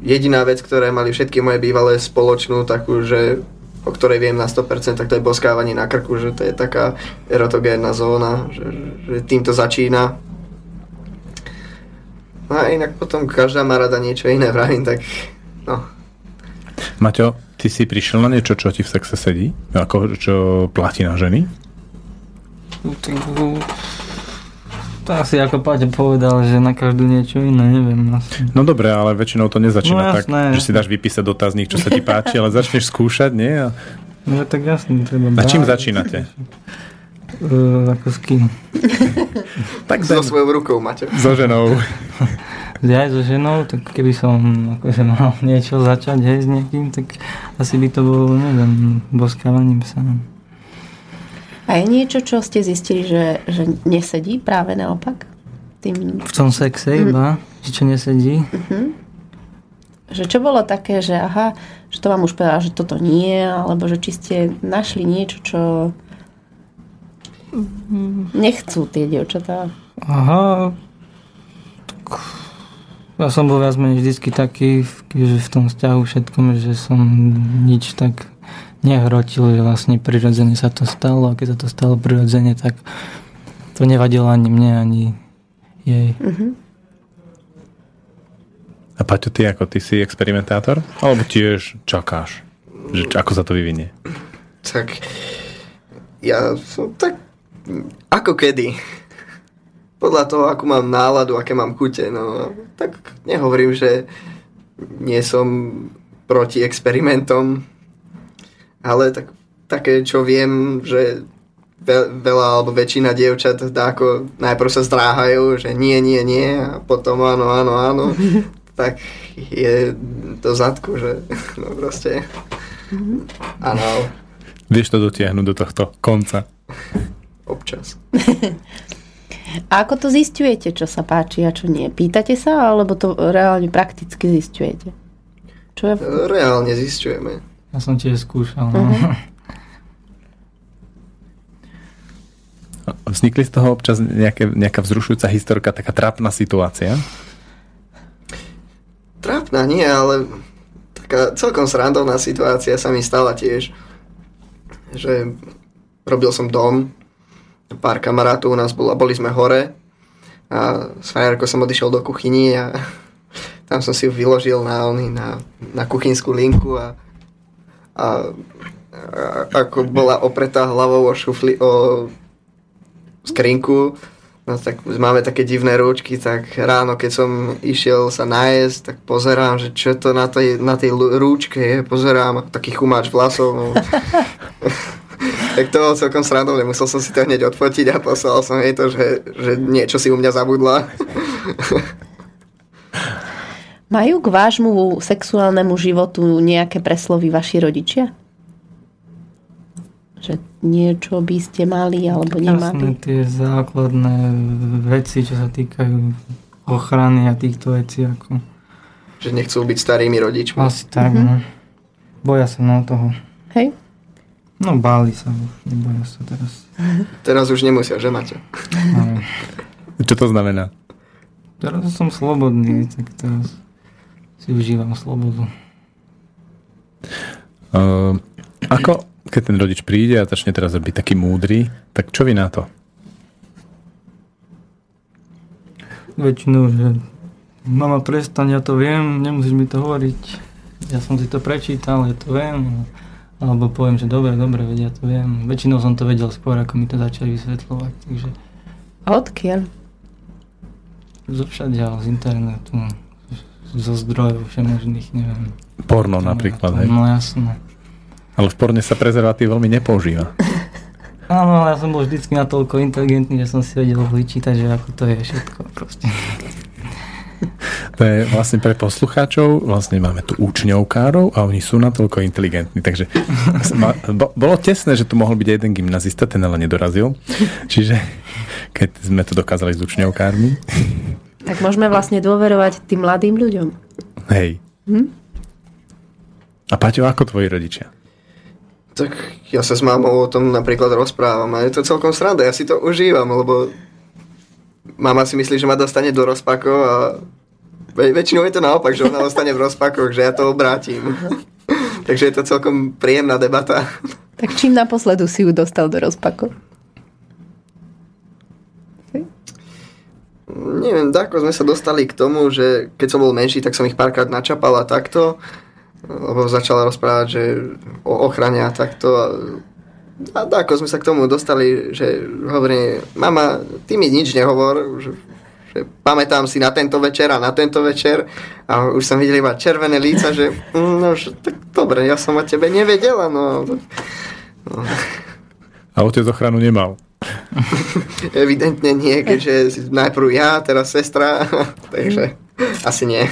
jediná vec, ktoré mali všetky moje bývalé spoločnú, takú, že o ktorej viem na 100%, tak to je boskávanie na krku, že to je taká erotogénna zóna, že, že týmto začína. No a inak potom každá má rada niečo iné, vravím, tak no, Maťo, ty si prišiel na niečo, čo ti v sexe sedí? Ako, čo platí na ženy? Tak, uh, to asi ako Paťo povedal, že na každú niečo iné, neviem. Asi. No dobre, ale väčšinou to nezačína No tak, jasné. že si dáš vypísať dotazník, čo sa ti páči, ale začneš skúšať, nie? A, No tak jasne, treba a čím brať. začínate? Uh, ako s kým? Tak so svojou rukou, Maťo. so ženou. Ja aj so ženou, tak keby som akože mal niečo začať hej, s niekým, tak asi by to bolo, neviem, boskávaním sa. A je niečo, čo ste zistili, že, že nesedí práve naopak? Tým, V tom sexe iba, že čo nesedí. že čo bolo také, že aha, že to vám už povedala, že toto nie, alebo že či ste našli niečo, čo nechcú tie dievčatá. Aha, tak ja som bol viac menej vždycky taký, že v tom vzťahu všetkom, že som nič tak nehrotil, že vlastne prirodzene sa to stalo a keď sa to stalo prirodzene, tak to nevadilo ani mne, ani jej. A Paťo, ty ako, ty si experimentátor? Alebo tiež čakáš? Že, ako sa to vyvinie? Tak ja som tak ako kedy. Podľa toho, akú mám náladu, aké mám chute. No, tak nehovorím, že nie som proti experimentom, ale tak, také, čo viem, že ve, veľa alebo väčšina dievčat dáko najprv sa zdráhajú, že nie, nie, nie a potom áno, áno, áno. tak je to zadku, že no proste áno, Vieš to dotiahnuť do tohto konca? občas. A ako to zistujete, čo sa páči a čo nie? Pýtate sa, alebo to reálne prakticky zistujete? Čo je... Reálne zistujeme. Ja som tiež skúšal. No. Vznikli z toho občas nejaké, nejaká vzrušujúca historka, taká trápna situácia? Trápna nie, ale taká celkom srandovná situácia sa mi stala tiež. Že robil som dom, pár kamarátov u nás bolo, boli sme hore a s frajerkou som odišiel do kuchyni a tam som si ju vyložil na, na, na kuchynskú linku a, a, a ako bola opretá hlavou o, šufli, o skrinku, no tak máme také divné rúčky, tak ráno, keď som išiel sa najesť, tak pozerám, že čo to na tej, na tej rúčke je, pozerám, taký chumáč vlasov, no. tak to bolo celkom srandovné, musel som si to hneď odfotiť a poslal som jej to, že, že niečo si u mňa zabudla. Majú k vášmu sexuálnemu životu nejaké preslovy vaši rodičia? Že niečo by ste mali alebo nemali? tie základné veci, čo sa týkajú ochrany a týchto vecí. Ako... že nechcú byť starými rodičmi. Asi tak, Mhm. no. Boja sa na toho. Hej? No báli sa už, neboja sa teraz. Teraz už nemusia, že Maťo? No, Čo to znamená? teraz som slobodný, tak teraz si užívam slobodu. Uh, ako, keď ten rodič príde a začne teraz byť taký múdry, tak čo vy na to? Väčšinou, že mama prestaň, ja to viem, nemusíš mi to hovoriť. Ja som si to prečítal, ja to viem. Alebo poviem, že dobre, dobre, veď ja to viem. Väčšinou som to vedel skôr, ako mi to začali vysvetľovať. Takže A odkiaľ? zo všadiaľ, z internetu, zo zdrojov všemožných, neviem. Porno napríklad, hej? No jasné. Ale v porne sa prezervatív veľmi nepoužíva. Áno, ale ja som bol vždycky natoľko inteligentný, že som si vedel vyčítať, že ako to je všetko proste. To je vlastne pre poslucháčov, vlastne máme tu účňovkárov a oni sú natoľko inteligentní, takže bolo tesné, že tu mohol byť jeden gymnazista, ten ale nedorazil, čiže keď sme to dokázali s účňovkármi, Tak môžeme vlastne dôverovať tým mladým ľuďom. hej. Hm? A Paťo, ako tvoji rodičia? Tak ja sa s mámou o tom napríklad rozprávam a je to celkom sranda, ja si to užívam, lebo mama si myslí, že ma dostane do rozpakov a väčšinou je to naopak, že ona ostane v rozpakoch, že ja to obrátim. Takže je to celkom príjemná debata. Tak čím naposledu si ju dostal do rozpakov? Neviem, ako sme sa dostali k tomu, že keď som bol menší, tak som ich párkrát načapal a takto, lebo začala rozprávať, že o ochrane a takto. A ako sme sa k tomu dostali, že hovorí, mama, ty mi nič nehovor, že, že pamätám si na tento večer a na tento večer a už som videl iba červené líca, že mm, no, že, tak dobre, ja som o tebe nevedela, no. no. A otec ochranu nemal. Evidentne nie, keďže najprv ja, teraz sestra, takže asi nie.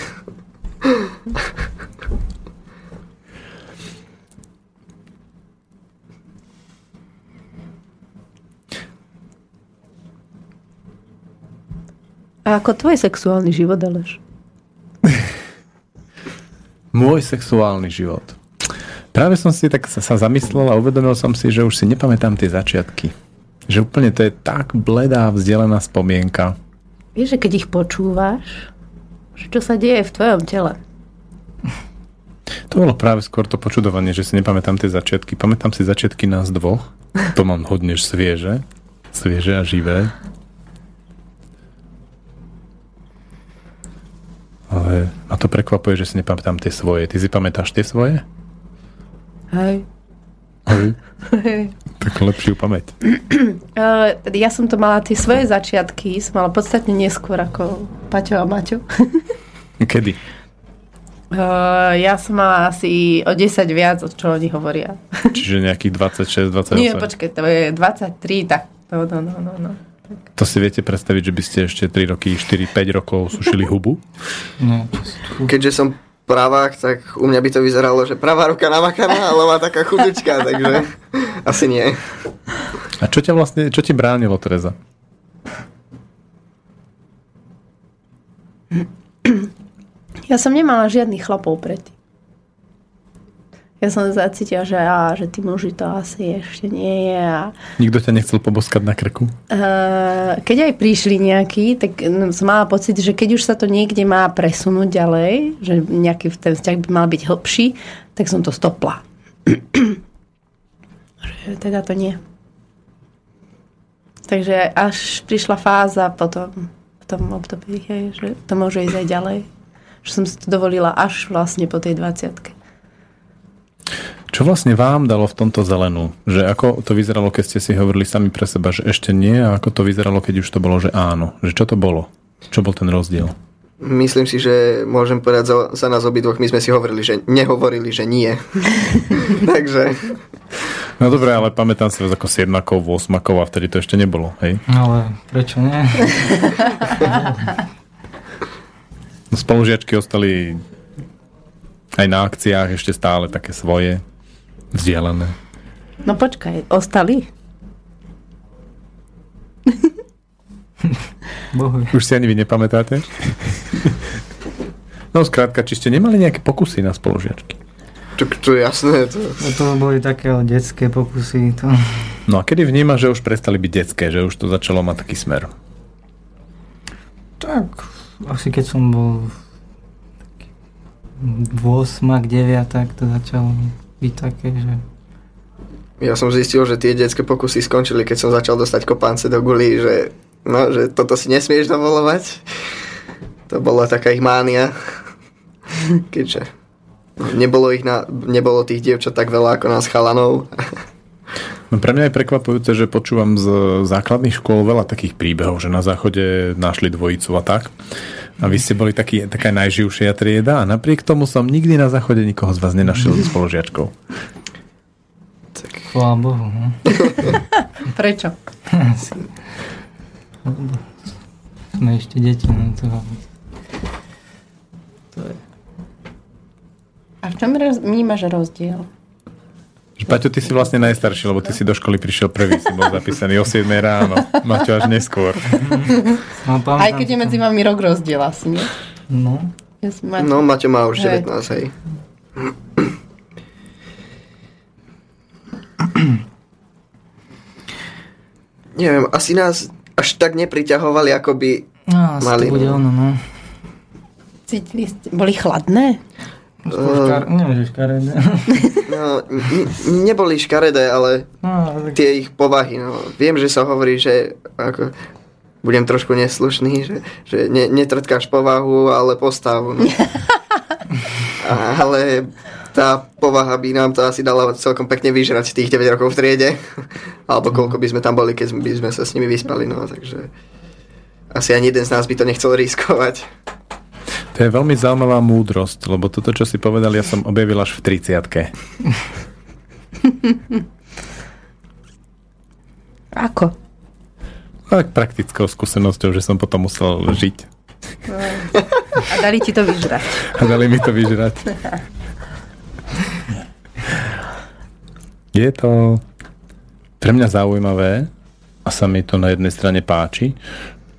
A ako tvoj sexuálny život, Aleš? Môj sexuálny život. Práve som si tak sa, zamyslel a uvedomil som si, že už si nepamätám tie začiatky. Že úplne to je tak bledá, vzdelená spomienka. Vieš, že keď ich počúvaš, že čo sa deje v tvojom tele? To bolo práve skôr to počudovanie, že si nepamätám tie začiatky. Pamätám si začiatky nás dvoch. To mám hodne svieže. Svieže a živé. Ale ma to prekvapuje, že si nepamätám tie svoje. Ty si pamätáš tie svoje? Hej. Hej. Tak lepšiu pamäť. Ja som to mala, tie svoje začiatky som mala podstatne neskôr ako Paťo a Maťo. Kedy? Ja som mala asi o 10 viac, o čo oni hovoria. Čiže nejakých 26, 28. Nie, počkaj, to je 23, tak. No, no, no, no, no. To si viete predstaviť, že by ste ešte 3 roky, 4, 5 rokov sušili hubu? No, Keďže som pravák, tak u mňa by to vyzeralo, že pravá ruka namakaná, ale má taká chudička, takže asi nie. A čo ťa vlastne, čo ti bránilo, Tereza? Ja som nemala žiadnych chlapov predtým. Ja som zacítila, že, á, že tí muži to asi ešte nie je. A, Nikto ťa nechcel poboskať na krku? uh, keď aj prišli nejakí, tak no, som mala pocit, že keď už sa to niekde má presunúť ďalej, že nejaký ten vzťah by mal byť hlbší, tak som to stopla. že teda to nie. Takže až prišla fáza potom v tom období, hej, že to môže ísť aj ďalej. Že som si to dovolila až vlastne po tej 20 Čo vlastne vám dalo v tomto zelenú? Že ako to vyzeralo, keď ste si hovorili sami pre seba, že ešte nie a ako to vyzeralo, keď už to bolo, že áno? Že čo to bolo? Čo bol ten rozdiel? Myslím si, že môžem povedať za, za nás obidvoch, my sme si hovorili, že nehovorili, že nie. takže No dobre, ale pamätám si vás ako 7 8 a vtedy to ešte nebolo, hej? Ale prečo nie? No, Spolužiačky ostali aj na akciách ešte stále také svoje, vzdialené. No počkaj, ostali? Bohu. Už si ani vy nepamätáte? No skrátka, či ste nemali nejaké pokusy na spolužiačky? Tak to je jasné. To... No to boli také detské pokusy. To... No a kedy vníma, že už prestali byť detské, že už to začalo mať taký smer? Tak, asi keď som bol v 8 9 tak to začalo byť také, že Ja som zistil, že tie detské pokusy skončili, keď som začal dostať kopance do gulí, že, no, že toto si nesmieš dovolovať. To bola taká ich mánia. Keďže nebolo, ich na, nebolo tých dievčat tak veľa ako nás chalanov. No pre mňa je prekvapujúce, že počúvam z základných škôl veľa takých príbehov, že na záchode našli dvojicu a tak. A vy ste boli taký, taká najživšia trieda a napriek tomu som nikdy na záchode nikoho z vás nenašiel so spolužiačkou. chvála Bohu. No. Prečo? Sme ešte deti. No to, to je. A v čom roz- vnímaš rozdiel? Že Paťo, ty si vlastne najstarší, lebo ty si do školy prišiel prvý, si bol zapísaný o 7 ráno. Maťo až neskôr. No, pamätám Aj keď je medzi vami rok rozdiel asi, nie? No, Ja som mať... No, Maťo má už Hej. 19, hej. Neviem, asi nás až tak nepriťahovali, ako by... no asi Mali, to bude no. ono, no. Cítili ste... Boli chladné? Skôr škar... Neviem, že škaredé. No, neboli škaredé, ale No, tak... tie ich povahy. No. Viem, že sa hovorí, že ako, budem trošku neslušný, že, že ne, netrtkáš povahu, ale postavu. No. A, ale tá povaha by nám to asi dala celkom pekne vyžrať tých 9 rokov v triede. Alebo koľko by sme tam boli, keď by sme sa s nimi vyspali. No, takže asi ani jeden z nás by to nechcel riskovať. To je veľmi zaujímavá múdrosť, lebo toto, čo si povedal, ja som objavil až v 30 Ako? Tak praktickou skúsenosťou, že som potom musel žiť. A dali ti to vyžrať. A dali mi to vyžrať. Je to pre mňa zaujímavé a sa mi to na jednej strane páči,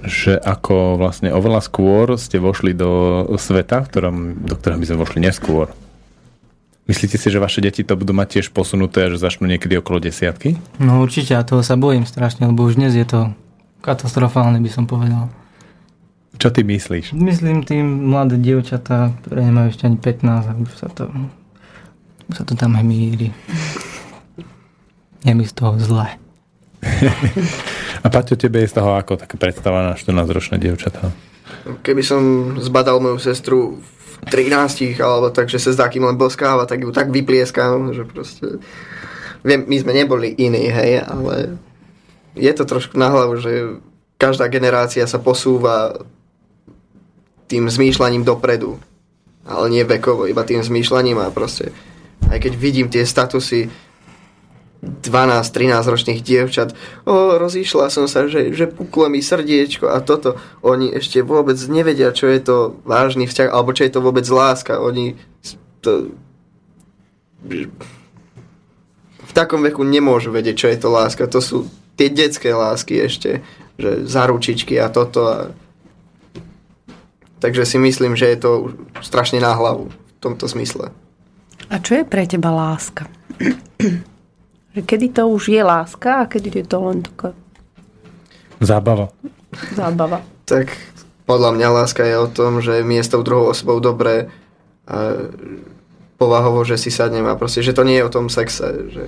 že ako vlastne oveľa skôr ste vošli do sveta, ktorom, do ktorého by sme vošli neskôr. Myslíte si, že vaše deti to budú mať tiež posunuté a že začnú niekedy okolo desiatky? No určite, a toho sa bojím strašne, lebo už dnes je to katastrofálne, by som povedal. Čo ty myslíš? Myslím tým mladé dievčatá, ktoré nemajú ešte ani 15 a už sa to, už sa to tam hmíri. Je mi z toho zle. A Paťo, tebe je z toho ako taká predstava na 14-ročné dievčatá? Keby som zbadal moju sestru v 13 alebo tak, že sa zdá, kým len boskáva, tak ju tak vyplieskam, že proste... Viem, my sme neboli iní, hej, ale je to trošku na hlavu, že každá generácia sa posúva tým zmýšľaním dopredu. Ale nie vekovo, iba tým zmýšľaním a proste aj keď vidím tie statusy 12-13 ročných dievčat, o, rozýšla som sa, že, že puklo mi srdiečko a toto. Oni ešte vôbec nevedia, čo je to vážny vzťah, alebo čo je to vôbec láska. Oni to... V takom veku nemôžu vedieť, čo je to láska. To sú tie detské lásky ešte, že zaručičky a toto. A... Takže si myslím, že je to strašne na hlavu v tomto zmysle. A čo je pre teba láska? Že kedy to už je láska a kedy je to len taká Zábava. zábava? Tak podľa mňa láska je o tom, že mi je s tou druhou osobou dobré a povahovo, že si sadnem a proste, že to nie je o tom sexe, že,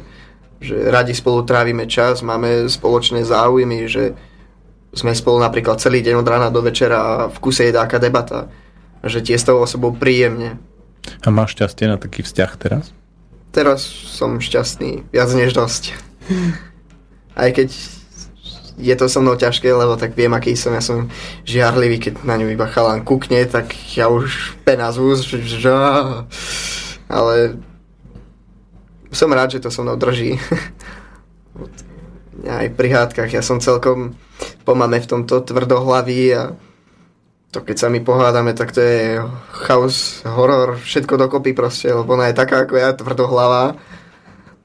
že radi spolu trávime čas, máme spoločné záujmy, že sme spolu napríklad celý deň od rána do večera a v kuse je taká debata, že ti je s tou osobou príjemne. A máš šťastie na taký vzťah teraz? Teraz som šťastný, viac než dosť. Aj keď je to so mnou ťažké, lebo tak viem, aký som. Ja som žiarlivý, keď na ňu iba chalán kukne, tak ja už pena z úst, že, ale som rád, že to so mnou drží. Aj pri hádkach, ja som celkom po v tomto tvrdohlavý a to keď sa my pohádame, tak to je chaos, horor, všetko dokopy proste, lebo ona je taká ako ja, tvrdohlava.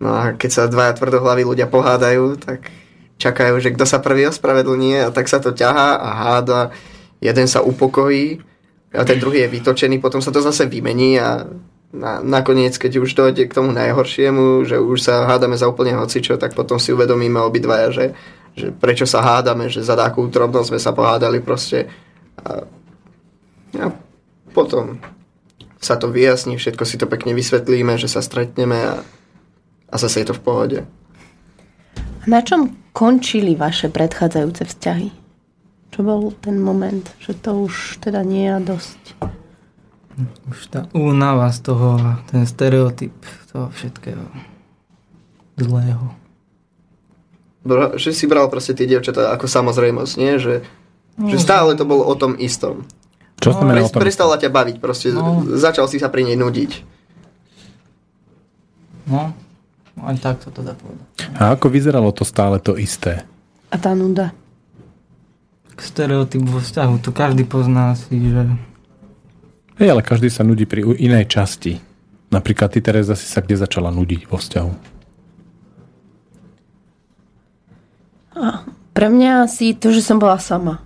No a keď sa dvaja tvrdohlaví ľudia pohádajú, tak čakajú, že kto sa prvý ospravedlní a tak sa to ťahá a háda. Jeden sa upokojí a ten druhý je vytočený, potom sa to zase vymení a na, nakoniec, keď už dojde k tomu najhoršiemu, že už sa hádame za úplne hocičo, tak potom si uvedomíme obidvaja, že, že prečo sa hádame, že za takú drobnosť sme sa pohádali proste. A, a potom sa to vyjasní, všetko si to pekne vysvetlíme, že sa stretneme a, a zase je to v pohode. Na čom končili vaše predchádzajúce vzťahy? Čo bol ten moment, že to už teda nie je dosť? Už tá únava z toho, ten stereotyp toho všetkého zlého. Bro, že si bral proste tie dievčatá ako samozrejmosť, nie? Že, že stále to bolo o tom istom. Čo no, znamená o tom? Prestala ťa baviť, proste no. začal si sa pri nej nudiť. No, aj tak to teda povedal. A ako vyzeralo to stále to isté? A tá nuda? Stereotyp vo vzťahu, to každý pozná si, že Hej, ale každý sa nudí pri inej časti. Napríklad ty, Teresa, si sa kde začala nudiť vo vzťahu? A pre mňa asi to, že som bola sama.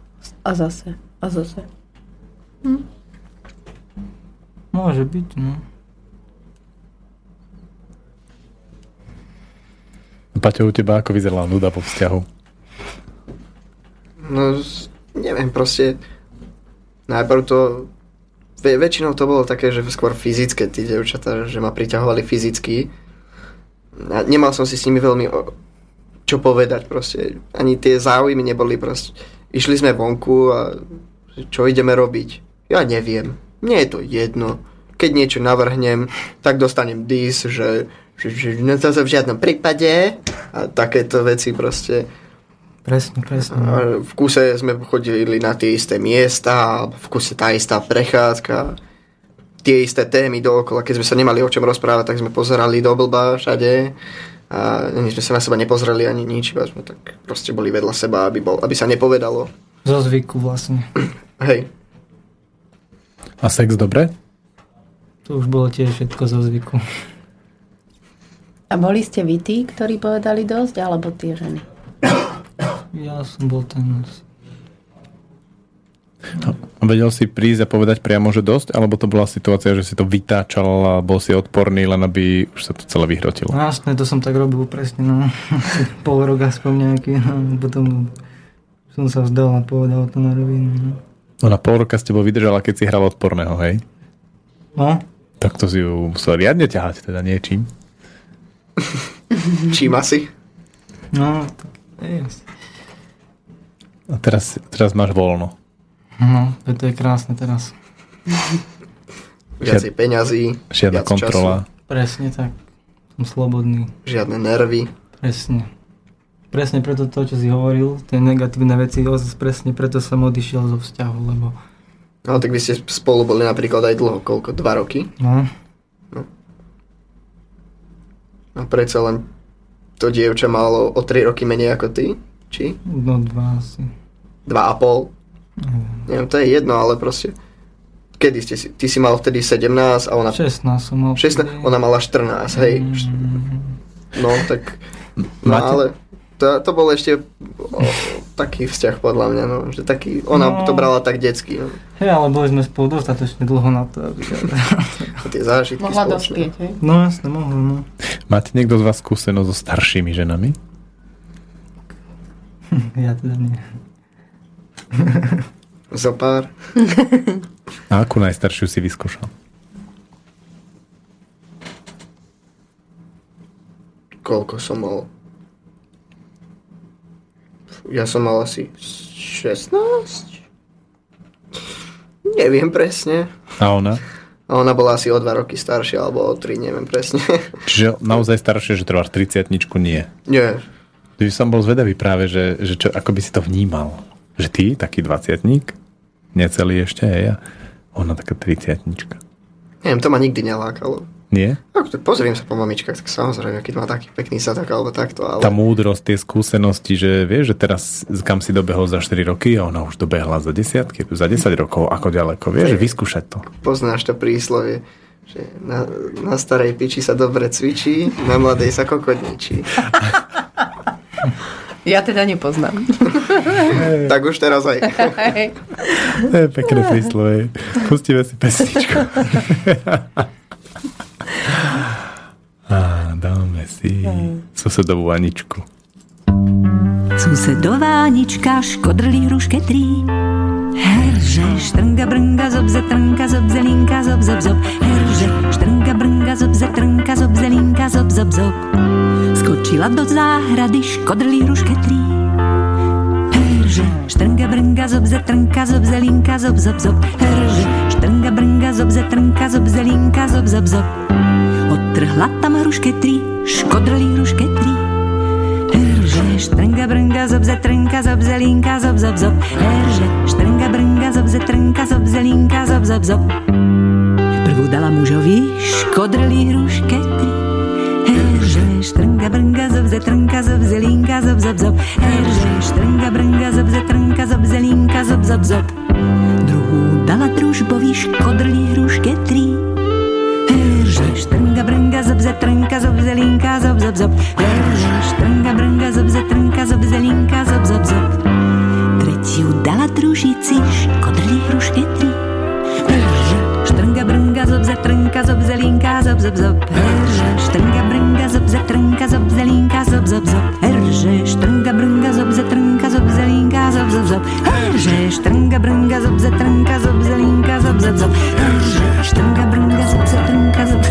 A zase. A zase. Hm. Môže byť, no. Paťo, u teba ako vyzerala nuda po vzťahu? No, neviem, proste najprv to väčšinou to bolo také, že skôr fyzické tí devčatá, že ma priťahovali fyzicky. A nemal som si s nimi veľmi o, čo povedať proste. Ani tie záujmy neboli proste. Išli sme vonku a čo ideme robiť? Ja neviem. Mne je to jedno. Keď niečo navrhnem, tak dostanem dis, že, že, že no to v žiadnom prípade a takéto veci proste Presne, presne. A v kuse sme chodili na tie isté miesta, v kuse tá istá prechádzka, tie isté témy dookola. Keď sme sa nemali o čom rozprávať, tak sme pozerali do blba všade a ani sme sa na seba nepozreli ani nič, iba sme tak proste boli vedľa seba, aby, bol, aby sa nepovedalo. Zo zvyku vlastne. Hej. A sex dobre? To už bolo tiež všetko zo zvyku. A boli ste vy tí, ktorí povedali dosť, alebo tie ženy? Ja som bol ten... No, vedel si prísť a povedať priamo, že dosť? Alebo to bola situácia, že si to vytáčal a bol si odporný, len aby už sa to celé vyhrotilo? No, jasné, to som tak robil presne, no. Pol rok aspoň nejaký, no. Potom som sa vzdal a povedal to na rovinu, no. No na pol roka s tebou vydržala, keď si hral odporného, hej? No. Tak to si ju musel riadne ťahať, teda niečím. Čím asi? No, tak je a teraz, teraz máš voľno. No, to je krásne teraz. Viacej peňazí, Žiadna viac kontrola. Času. Presne tak. Som slobodný. Žiadne nervy. Presne. Presne preto to, čo si hovoril, tie negatívne veci, presne preto som odišiel zo vzťahu, lebo... No, tak vy ste spolu boli napríklad aj dlho, koľko? Dva roky? No. No. A predsa len to dievča malo o 3 roky menej ako ty? Či? No dva asi. Dva a pol? Mm. Neviem, to je jedno, ale proste... Kedy ste si... Ty si mal vtedy 17 a ona... 16 som mal. 16, ona mala 14, hej. Mm. No, tak... No, Máte... ale... To, to bol ešte o, taký vzťah podľa mňa, no, že taký, ona no. to brala tak detsky. No. Hej, ale boli sme spolu dostatočne dlho na to, aby... tie zážitky Mohla dospieť, hej? No jasne, mohla, no. Máte niekto z vás skúsenosť so staršími ženami? Ja teda nie. Za pár. A akú najstaršiu si vyskúšal? Koľko som mal? Ja som mal asi 16? Neviem presne. A ona? A ona bola asi o 2 roky staršia, alebo o 3, neviem presne. Čiže naozaj staršie, že trváš 30 nie? Nie, Ty som bol zvedavý práve, že, že čo, ako by si to vnímal. Že ty, taký dvaciatník, necelý ešte, hej, a ona taká triciatnička. Neviem, to ma nikdy nelákalo. Nie? Ak to pozriem sa po mamičkách, tak samozrejme, keď má taký pekný sadak alebo takto, ale... Tá múdrosť, tie skúsenosti, že vieš, že teraz kam si dobehol za 4 roky a ona už dobehla za desiatky, za 10 rokov, ako ďaleko, vieš, že vyskúšať to. Poznáš to príslovie, že na, na starej piči sa dobre cvičí, na mladej sa kokodničí. Ja teda nepoznám. tak už teraz aj. To je pekné príslovie. Pustíme si pesničku. A dáme si susedovú Aničku. Susedová Anička škodrlí hruške trí. Herže, štrnga, brnga, zobze, trnka, zob, zelinka, zob, zob, zob. Herže, štrnga, brnga, zobze, trnka, zob, zelinka, zob, zob, zob. Skočila do záhrady, škodrlí hruške trí. Herže, štrnga, brnga, zobze, trnka, zob, zelinka, zob, zob, zob. Herže, štrnga, brnga, zobze, trnka, zob, zelinka, zob, zob, zob. Odtrhla tam hruške tri, škodrlí hruške tri. Herže, štrnga, brnga, zobze, trnka, zob, zelinka, zob, zob, zob. Herže, štrnga, brnga, zobze, trnka, zob, zelinka, zob, zob, zob. Prvú dala mužovi, škodrlí hruške tri. Herže, štrnga, brnga, zobze, trnka, zob, zelinka, zob, zob, zob. Herže, štrnga, brnga, zobze, trnka, zob, zelinka, zob, zob, zob. Druhú dala družbovi, škodrlí hruške tri. Herže, štrnga, brnga, zobze, trnka, zob, zelinka, zob, zob, zob. Herže, štrnga, brnga, zobze, trnka, zob, zelinka, zob, zob, zob. Tretiu dala družici, škodrlí hruške tri. Zobze, trnka, zob, zelinka, zob, zob, zob. Herže, štrnga, brnga, zobze, trnka, zob, zelinka, zob, zob, zob. Herže, štrnga, brnga, zobze, trnka, zob, zelinka, zob, zob, zob. Herže, štrnga, brnga, zobze, trnka, zob, zelinka, zob, zob, zob. Herže, štrnga, brnga, zobze, trnka, zob,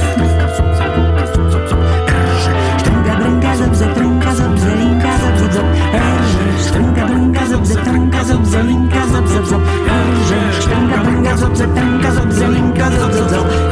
Štrnga, brnga, zobze, trnka, zob, zelinka, zob, zob, zob. Herže, štrnga, brnga, zobze, trnka, zob, zelinka, zob, zob, zob. Herže, štrnga, brnga, zobze, trnka, zob, zelinka, zob, zob, zob.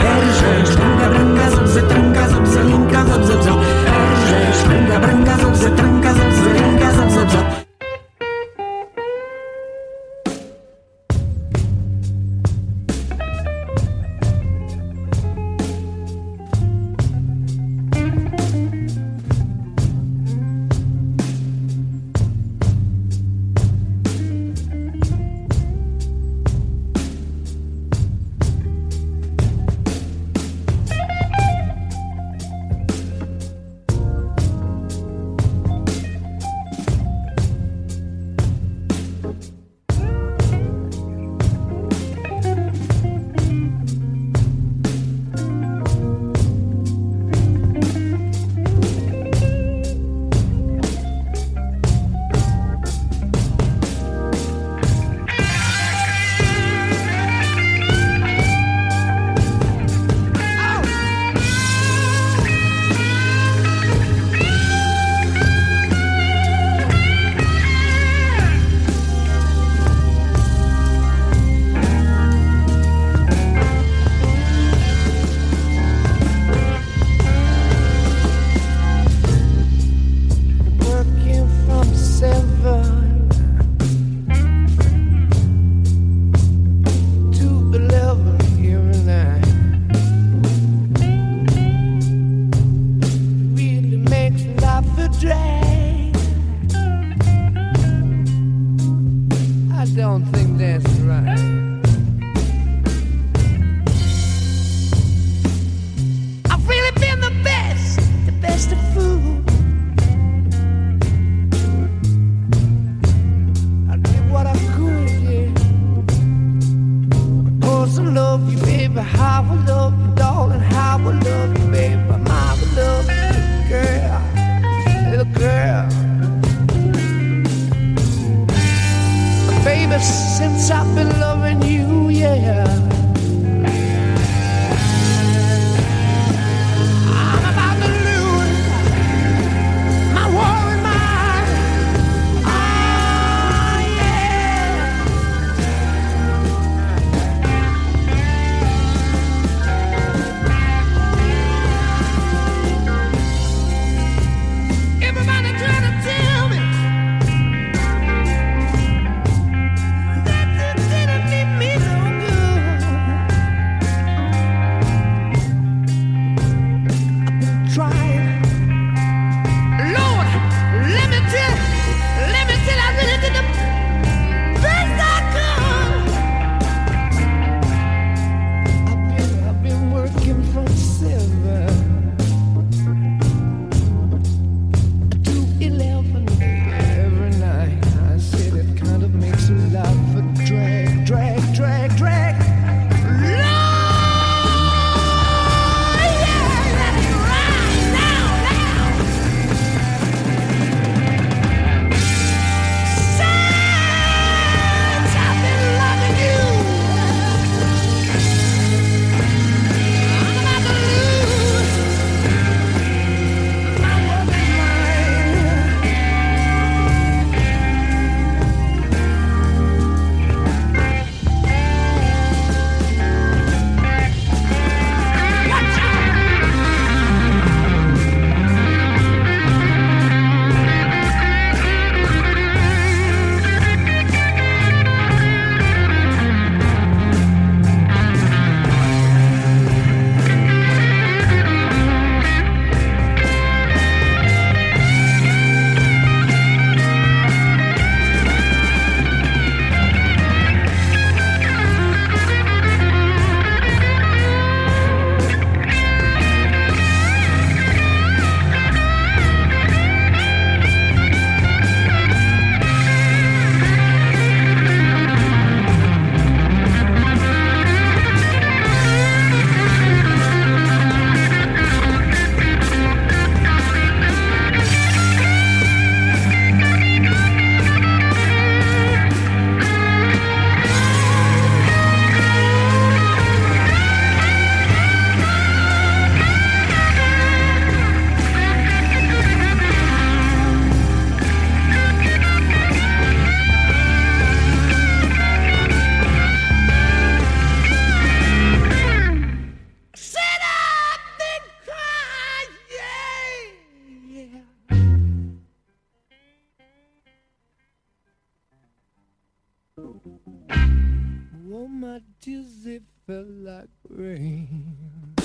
As if it felt like rain.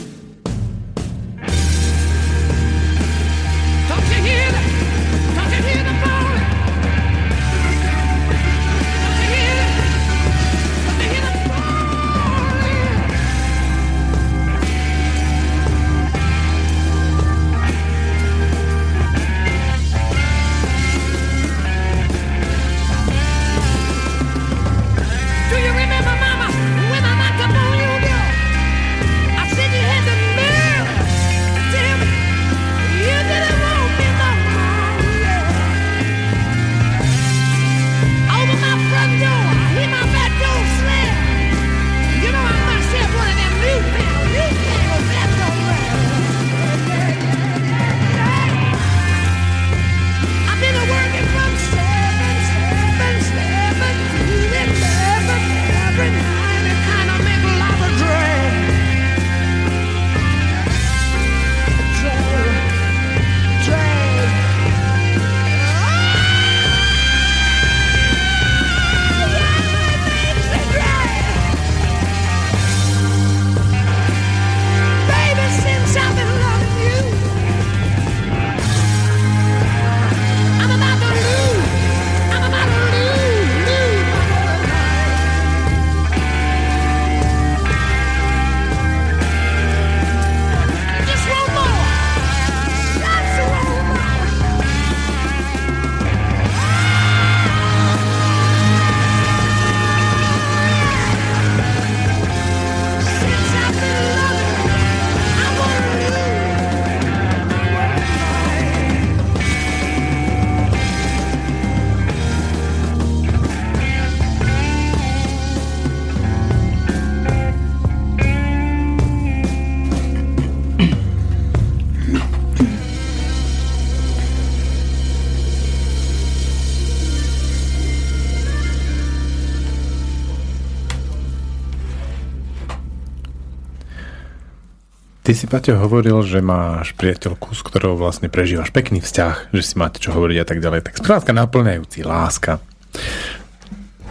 Si, Paťo, hovoril, že máš priateľku, s ktorou vlastne prežívaš pekný vzťah, že si máte čo hovoriť a tak ďalej. Tak skrátka naplňajúci, láska.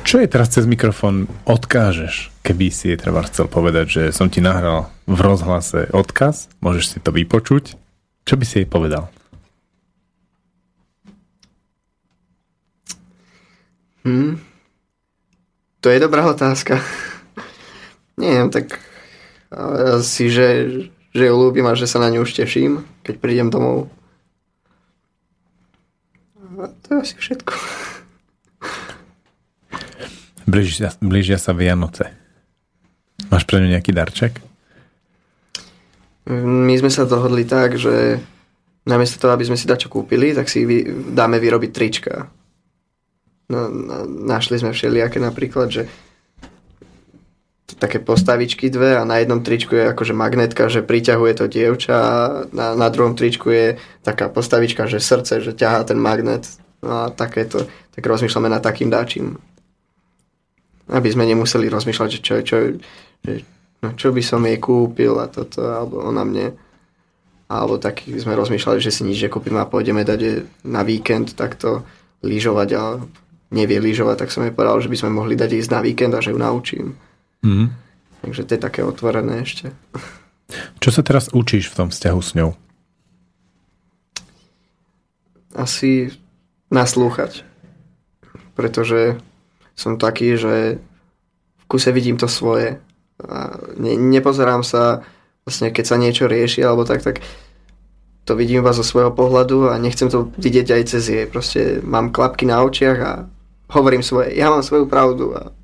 Čo je teraz cez mikrofón odkážeš, keby si jej treba chcel povedať, že som ti nahral v rozhlase odkaz, môžeš si to vypočuť. Čo by si jej povedal? Hm. To je dobrá otázka. Nie, tak asi, že, že ju ľúbim a že sa na ňu už teším, keď prídem domov. A to je asi všetko. Blížia, blížia sa Vianoce. Máš pre ňu nejaký darček? My sme sa dohodli tak, že namiesto toho, aby sme si dačo kúpili, tak si vy, dáme vyrobiť trička. No, no, našli sme všelijaké napríklad, že také postavičky dve a na jednom tričku je akože magnetka, že priťahuje to dievča a na, na druhom tričku je taká postavička, že srdce, že ťahá ten magnet. No a takéto, tak rozmýšľame nad takým dáčim. Aby sme nemuseli rozmýšľať, že čo, čo, že, no čo by som jej kúpil a toto, alebo ona mne. Alebo tak sme rozmýšľali, že si nič nekúpime a pôjdeme dať na víkend takto lyžovať a nevie lyžovať, tak som jej povedal, že by sme mohli dať ísť na víkend a že ju naučím. Mm. Takže to je také otvorené ešte. Čo sa teraz učíš v tom vzťahu s ňou? Asi naslúchať. Pretože som taký, že v kuse vidím to svoje. A ne, nepozerám sa, vlastne keď sa niečo rieši alebo tak, tak to vidím iba zo svojho pohľadu a nechcem to vidieť aj cez jej. Proste mám klapky na očiach a hovorím svoje. Ja mám svoju pravdu a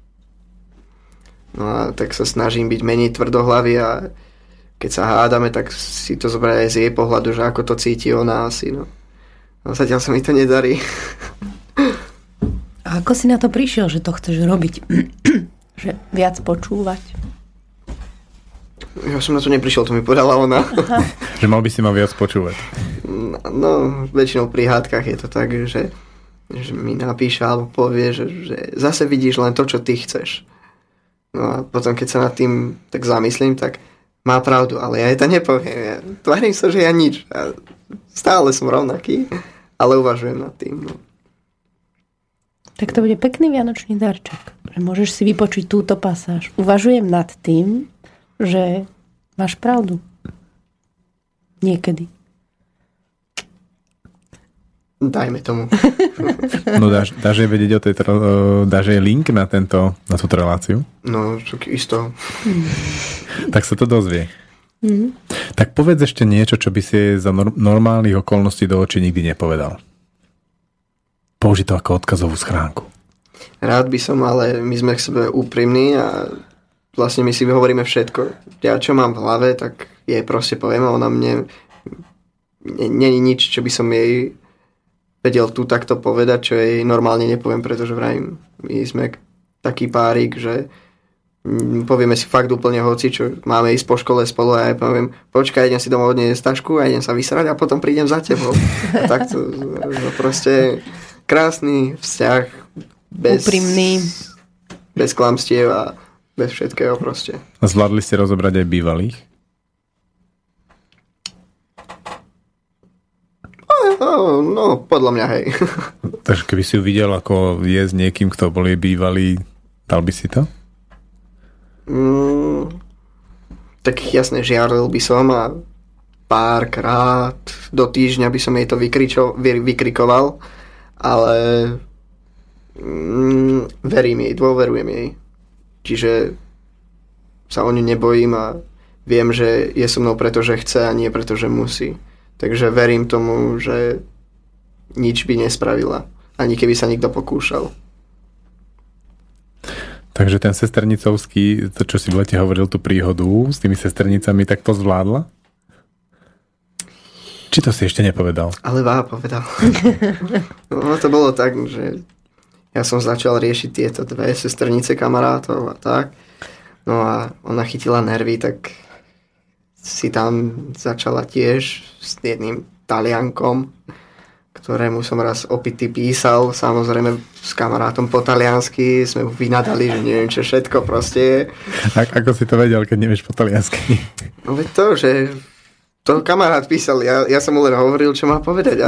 No a tak sa snažím byť menej tvrdohlavý a keď sa hádame, tak si to zobrať aj z jej pohľadu, že ako to cíti ona asi. No. no zatiaľ sa mi to nedarí. A ako si na to prišiel, že to chceš robiť? že viac počúvať? Ja som na to neprišiel, to mi povedala ona. Že mal by si ma viac počúvať. No, no, väčšinou pri hádkach je to tak, že, že mi napíše alebo povie, že, že zase vidíš len to, čo ty chceš. No a potom, keď sa nad tým tak zamyslím, tak má pravdu, ale ja jej to nepoviem. Ja tvarím sa, že ja nič. Ja stále som rovnaký, ale uvažujem nad tým. No. Tak to bude pekný vianočný darček. Že môžeš si vypočuť túto pasáž. Uvažujem nad tým, že máš pravdu. Niekedy. Dajme tomu. No dáš, dáš jej vedieť o tej, dáš jej link na, tento, na túto reláciu? No, isto. Tak sa to dozvie. Tak povedz ešte niečo, čo by si za nor- normálnych okolností do očí nikdy nepovedal. Použi to ako odkazovú schránku. Rád by som, ale my sme k sebe úprimní a vlastne my si hovoríme všetko. Ja čo mám v hlave, tak jej proste poviem a ona mne... Není nič, čo by som jej vedel tu takto povedať, čo jej normálne nepoviem, pretože vrajím, my sme taký párik, že povieme si fakt úplne hoci, čo máme ísť po škole spolu a ja poviem, počkaj, idem si domov odniesť tašku a idem sa vysrať a potom prídem za tebou. A takto, no proste krásny vzťah bez, Úprimný. bez klamstiev a bez všetkého proste. A zvládli ste rozobrať aj bývalých? No, no podľa mňa hej. Takže keby si ju videl, ako je s niekým, kto bol jej bývalý, dal by si to? Mm, tak jasne, žiaril by som a párkrát do týždňa by som jej to vykričo, vy, vykrikoval, ale mm, verím jej, dôverujem jej. Čiže sa o ňu nebojím a viem, že je so mnou preto, že chce a nie preto, že musí. Takže verím tomu, že nič by nespravila. Ani keby sa nikto pokúšal. Takže ten sesternicovský, to čo si v lete hovoril, tú príhodu s tými sesternicami, tak to zvládla? Či to si ešte nepovedal? Ale Vá povedal. no to bolo tak, že ja som začal riešiť tieto dve sestrnice kamarátov a tak. No a ona chytila nervy, tak si tam začala tiež s jedným taliankom, ktorému som raz opity písal, samozrejme s kamarátom po taliansky, sme vynadali, že neviem čo všetko proste. A, ako si to vedel, keď nevieš po taliansky? No veď to, že to kamarát písal, ja, ja som mu len hovoril, čo má povedať a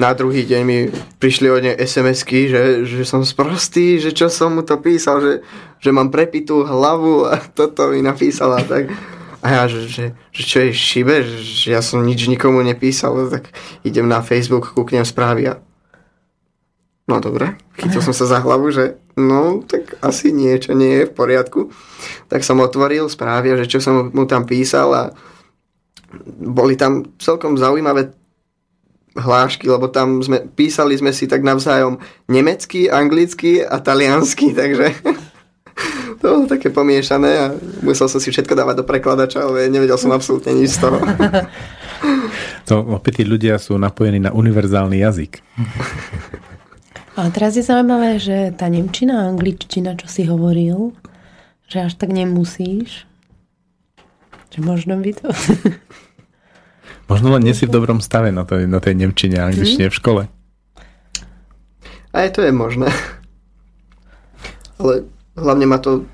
na druhý deň mi prišli od nej SMS-ky, že, že som sprostý, že čo som mu to písal, že, že mám prepitú hlavu a toto mi napísala, tak a ja, že, že, že čo je šibe, že, ja som nič nikomu nepísal, tak idem na Facebook, kúknem správy a no dobre, chytil som sa za hlavu, že no tak asi niečo nie je v poriadku. Tak som otvoril správy, že čo som mu tam písal a boli tam celkom zaujímavé hlášky, lebo tam sme, písali sme si tak navzájom nemecky, anglicky a taliansky, takže to bolo také pomiešané a musel som si všetko dávať do prekladača, ale nevedel som absolútne nič z toho. To opäť tí ľudia sú napojení na univerzálny jazyk. Ale teraz je zaujímavé, že tá nemčina a angličtina, čo si hovoril, že až tak nemusíš. Že možno by to... Možno len nie si v dobrom stave na tej, na tej nemčine a angličtine v škole. Aj to je možné. Ale hlavne ma to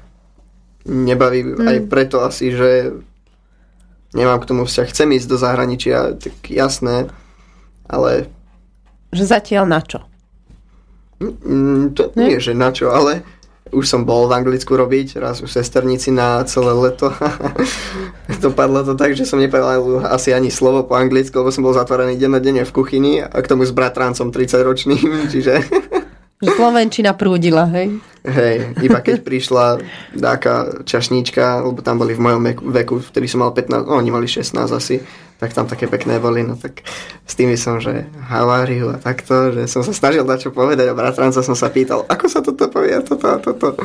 nebaví mm. aj preto asi, že nemám k tomu vzťah. Chcem ísť do zahraničia, tak jasné, ale Že zatiaľ na čo? mm, to nie, že na čo, ale už som bol v Anglicku robiť, raz u sesternici na celé leto. Dopadlo to tak, že som nepovedal asi ani slovo po anglicky, lebo som bol zatvorený denne v kuchyni a k tomu s bratrancom 30 ročným, čiže Že Slovenčina prúdila, hej? hej, iba keď prišla dáka čašníčka, lebo tam boli v mojom veku, vtedy som mal 15, no oni mali 16 asi, tak tam také pekné boli, no tak s tými som, že haváriu a takto, že som sa snažil dať čo povedať a bratranca som sa pýtal, ako sa toto povie, toto a toto.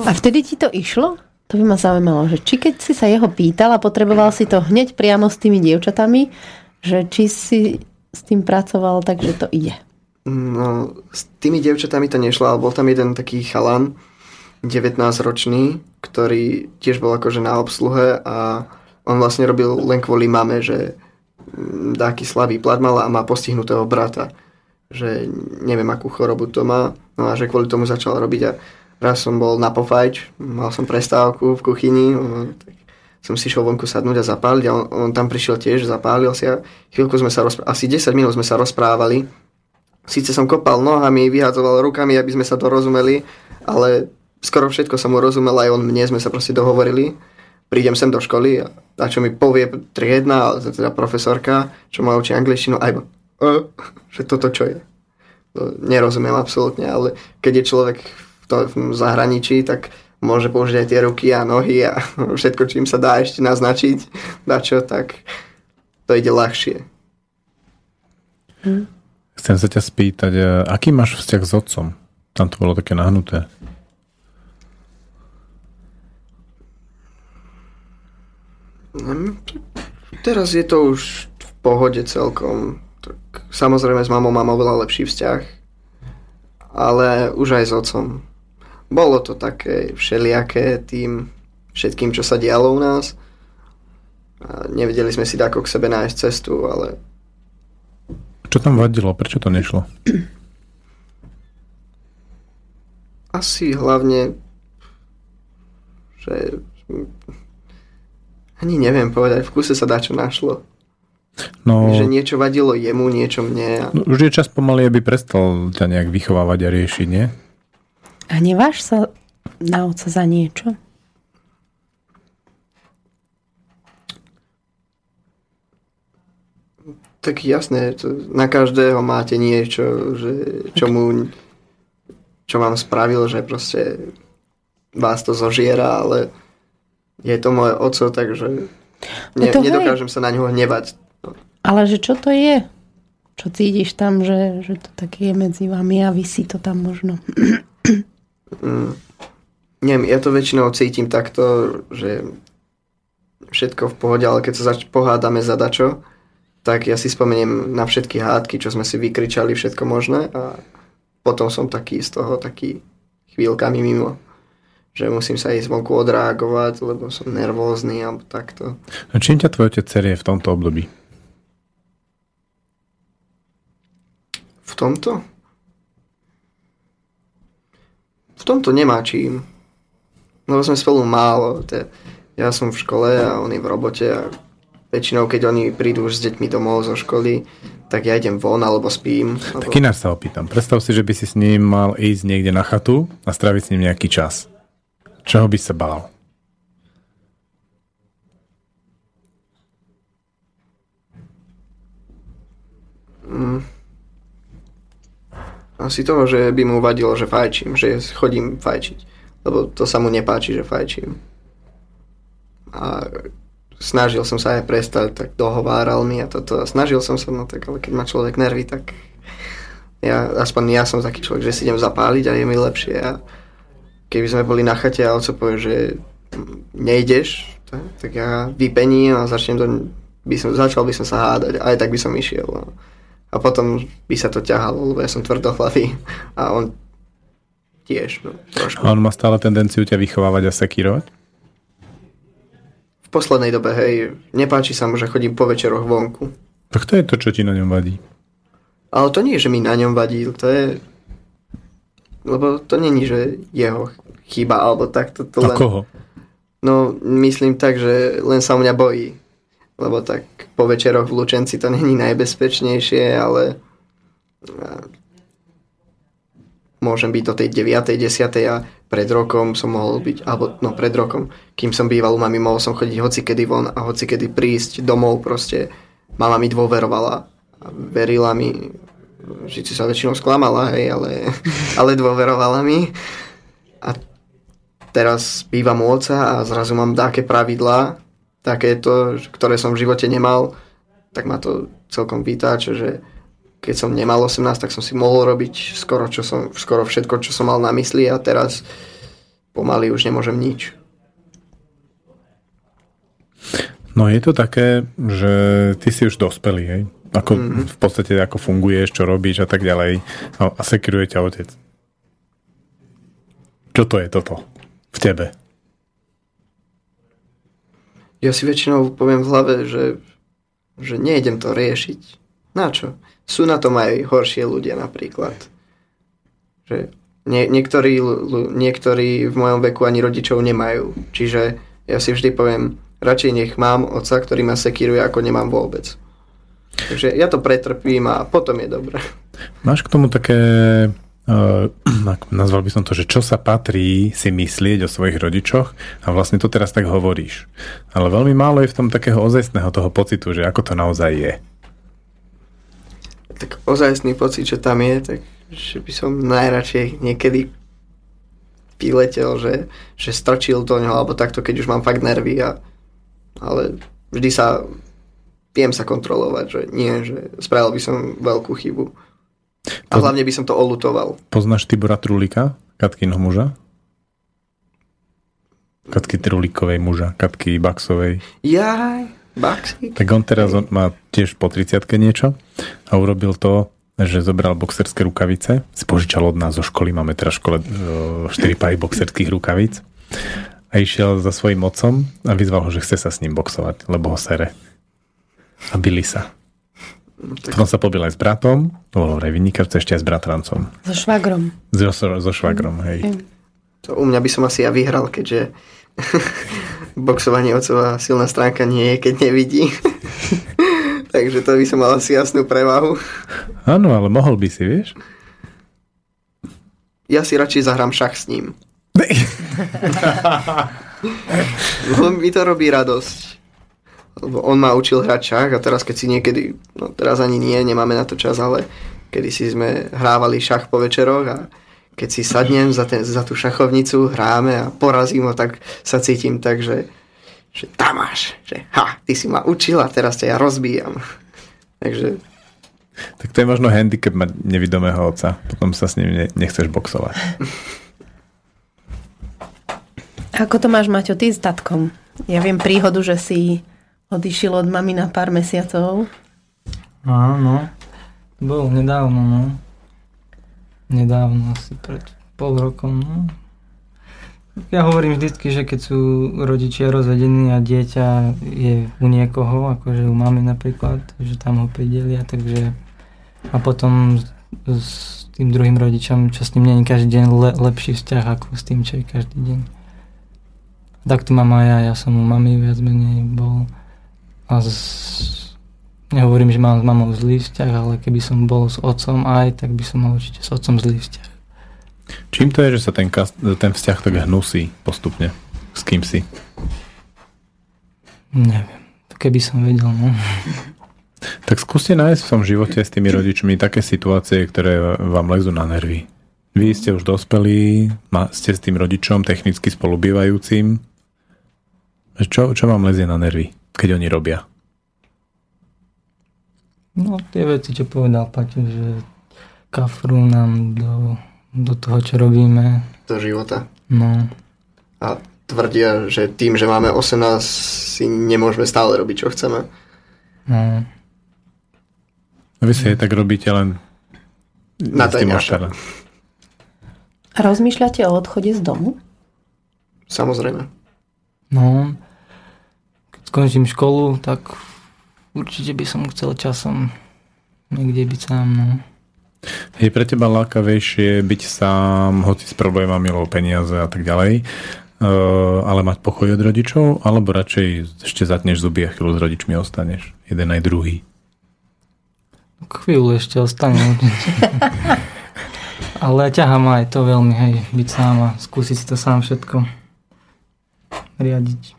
A vtedy ti to išlo? To by ma zaujímalo, že či keď si sa jeho pýtal a potreboval si to hneď priamo s tými dievčatami, že či si s tým pracoval tak, že to ide. No, s tými devčatami to nešlo, ale bol tam jeden taký chalan, 19-ročný, ktorý tiež bol akože na obsluhe a on vlastne robil len kvôli mame, že mm, dáky slabý plat mal a má postihnutého brata. Že neviem, akú chorobu to má. No a že kvôli tomu začal robiť a raz som bol na pofajč, mal som prestávku v kuchyni, no, tak som si šiel vonku sadnúť a zapáliť a on, on tam prišiel tiež, zapálil si a chvíľku sme sa rozprávali, asi 10 minút sme sa rozprávali síce som kopal nohami, vyhadzoval rukami, aby sme sa dorozumeli, ale skoro všetko som mu rozumel, aj on mne, sme sa proste dohovorili. Prídem sem do školy a, a čo mi povie triedna, teda profesorka, čo ma učí angličtinu, aj uh, že toto čo je. To nerozumiem absolútne, ale keď je človek v, to, v zahraničí, tak môže použiť aj tie ruky a nohy a všetko, čím sa dá ešte naznačiť, dá čo, tak to ide ľahšie. Chcem sa ťa spýtať, e, aký máš vzťah s otcom? Tam to bolo také nahnuté. Hm, Teraz je to už v pohode celkom. Tak, samozrejme s mamou mám oveľa lepší vzťah, ale už aj s otcom. Bolo to také všelijaké tým všetkým, čo sa dialo u nás. A nevedeli sme si ako k sebe nájsť cestu, ale Čo tam vadilo? Prečo to nešlo? asi hlavne, že ani neviem povedať, v kuse sa dá čo našlo. No, Že niečo vadilo jemu, niečo mne. A no, už je čas pomaly, aby prestal ťa nejak vychovávať a riešiť, nie? A neváš sa na oca za niečo? Tak jasné, to, na každého máte niečo, že čo mu čo vám spravil, že proste vás to zožiera, ale je to môj oco, takže ne, No to hej. nedokážem sa na ňoho hnevať. Ale že čo to je? Čo cítiš tam, že, že to také je medzi vami a vysí to tam možno? Neviem, ja to väčšinou cítim takto, že všetko v pohode, ale keď sa zač- pohádame za dačo, tak ja si spomeniem na všetky hádky, čo sme si vykričali, všetko možné a potom som taký z toho taký chvíľkami mimo. Že musím sa ísť vonku odreagovať, lebo som nervózny alebo takto. A čím ťa tvoj otec cerie v tomto období? V tomto? V tomto nemá čím. Lebo sme spolu málo. Ja som v škole a on je v robote a väčšinou, keď oni prídu už s deťmi domov zo školy, tak ja idem von alebo spím. Tak Alebo... ináč sa opýtam. Predstav si, že by si s ním mal ísť niekde na chatu a stráviť s ním nejaký čas. Čoho by sa bál? Asi toho, že by mu vadilo, že fajčím, že chodím fajčiť. Lebo to sa mu nepáči, že fajčím. A snažil som sa aj prestať, tak dohováral mi a toto. A snažil som sa, no tak, ale keď má človek nervy, tak ja, aspoň ja som taký človek, že si idem zapáliť a je mi lepšie. A keby sme boli na chate a oco povie, že nejdeš, tak, tak ja vypením a začnem to, by som, začal by som sa hádať, aj tak by som išiel. No. A potom by sa to ťahalo, lebo ja som tvrdohlavý a on tiež, no, trošku. A on má stále tendenciu ťa vychovávať a sekírovať? V poslednej dobe, hej, nepáči sa mu, že chodím po večeroch vonku. Tak to je to, čo ti na ňom vadí. Ale to nie že mi na ňom vadí, to je... Lebo to není, že jeho chyba, alebo tak. To, to A len... koho? No, myslím tak, že len sa o mňa bojí. Lebo tak po večeroch v Lučenci to není najbezpečnejšie, ale a, môžem byť do tej 9. 10. a pred rokom som mohol byť, alebo no pred rokom, kým som býval u mami, mohol som chodiť hoci kedy von a hoci kedy prísť domov proste. Mama mi dôverovala verila mi, si sa väčšinou sklamala, hej, ale, ale dôverovala mi. A teraz bývam u oca a zrazu mám také pravidlá, takéto, ktoré som v živote nemal, tak ma to celkom vytáča, že keď som nemal 18, tak som si mohol robiť skoro, čo som, skoro všetko, čo som mal na mysli a teraz pomaly už nemôžem nič. No je to také, že ty si už dospelý, hej? Ako mm-hmm. v podstate ako funguješ, čo robíš a tak ďalej. A, a sekiruje ťa otec. Čo to je toto v tebe? Ja si väčšinou poviem v hlave, že, že nejdem to riešiť. Na čo? Sú na tom aj horšie ľudia napríklad. Že nie, niektorí, niektorí v mojom veku ani rodičov nemajú. Čiže ja si vždy poviem, radšej nech mám otca, ktorý ma sekíruje, ako nemám vôbec. Takže ja to pretrpím a potom je dobre. Máš k tomu také, uh, nazval by som to, že čo sa patrí si myslieť o svojich rodičoch a vlastne to teraz tak hovoríš. Ale veľmi málo je v tom takého ozajstného toho pocitu, že ako to naozaj je. Tak ozajstný pocit, že tam je, tak že by som najradšej niekedy vyletel, že, že strčil do ňoho, alebo takto, keď už mám fakt nervy. A, ale vždy sa viem sa kontrolovať, že nie, že spravil by som veľkú chybu. A Poz- hlavne by som to olutoval. Poznáš Tibora Trulika, Katkyho muža? Katky Trulíkovej muža, Katky Baxovej. Jaj, Baxi. Tak on teraz on má tiež po 30 niečo a urobil to, že zobral boxerské rukavice, si požičal od nás zo školy, máme teraz v škole 4 pary boxerských rukavíc a išiel za svojím otcom a vyzval ho, že chce sa s ním boxovať, lebo ho sere. A byli sa. Potom sa pobil aj s bratom, to bolo vynikajúce ešte aj s bratrancom. So švagrom. So, so, so švagrom, hej. To u mňa by som asi ja vyhral, keďže boxovanie otcová silná stránka nie je, keď nevidí. Takže to by som mal asi jasnú prevahu. Áno, ale mohol by si, vieš? Ja si radšej zahrám šach s ním. Lebo mi to robí radosť. Lebo on ma učil hrať šach a teraz keď si niekedy, no teraz ani nie, nemáme na to čas, ale kedy si sme hrávali šach po večeroch a keď si sadnem za, ten, za tú šachovnicu, hráme a porazím ho, tak sa cítim tak, že, že tam máš, že ha, ty si ma učil a teraz ťa ja rozbíjam. Takže Tak to je možno handicap mať nevidomého otca. Potom sa s ním ne, nechceš boxovať. Ako to máš, Maťo, ty s tatkom? Ja viem príhodu, že si odišiel od mami na pár mesiacov. Áno, to bolo nedávno, no. Nedávno, asi pred pol rokom, no. Ja hovorím vždycky, že keď sú rodičia rozvedení a dieťa je u niekoho, akože u mamy napríklad, že tam ho pridelia, takže a potom s, tým druhým rodičom, čo s ním je každý deň le, lepší vzťah ako s tým, čo je každý deň. Tak to mám aj ja, ja som u mami viac menej bol a s, nehovorím, že mám s mamou zlý vzťah, ale keby som bol s otcom aj, tak by som mal určite s otcom zlý vzťah. Čím to je, že sa ten, ten vzťah tak hnusí postupne? S kým si? Neviem, keby som vedel, no. Tak skúste nájsť v tom živote s tými rodičmi také situácie, ktoré vám lezú na nervy. Vy ste už dospelí, ste s tým rodičom technicky spolubývajúcim. Čo, čo vám lezie na nervy, keď oni robia? No tie veci, čo povedal Paťo, že kafru nám do, do toho, čo robíme. do života. No, A tvrdia, že tým, že máme 18, si nemôžeme stále robiť, čo chceme. no. A vy si aj tak robíte len Na s tým tajňáka. ošara. A rozmýšľate o odchode z domu? Samozrejme. No, keď skončím školu, tak určite by som chcel časom niekde byť sám, no. Je pre teba lákavejšie byť sám, hoci s problémami, alebo peniaze a tak ďalej, uh, ale mať pokoj od rodičov, alebo radšej ešte zatneš zuby a chvíľu s rodičmi ostaneš? Jeden aj druhý. Chvíľu ešte ostane. Ale ťahá ma aj to veľmi, hej, byť sám a skúsiť si to sám všetko riadiť.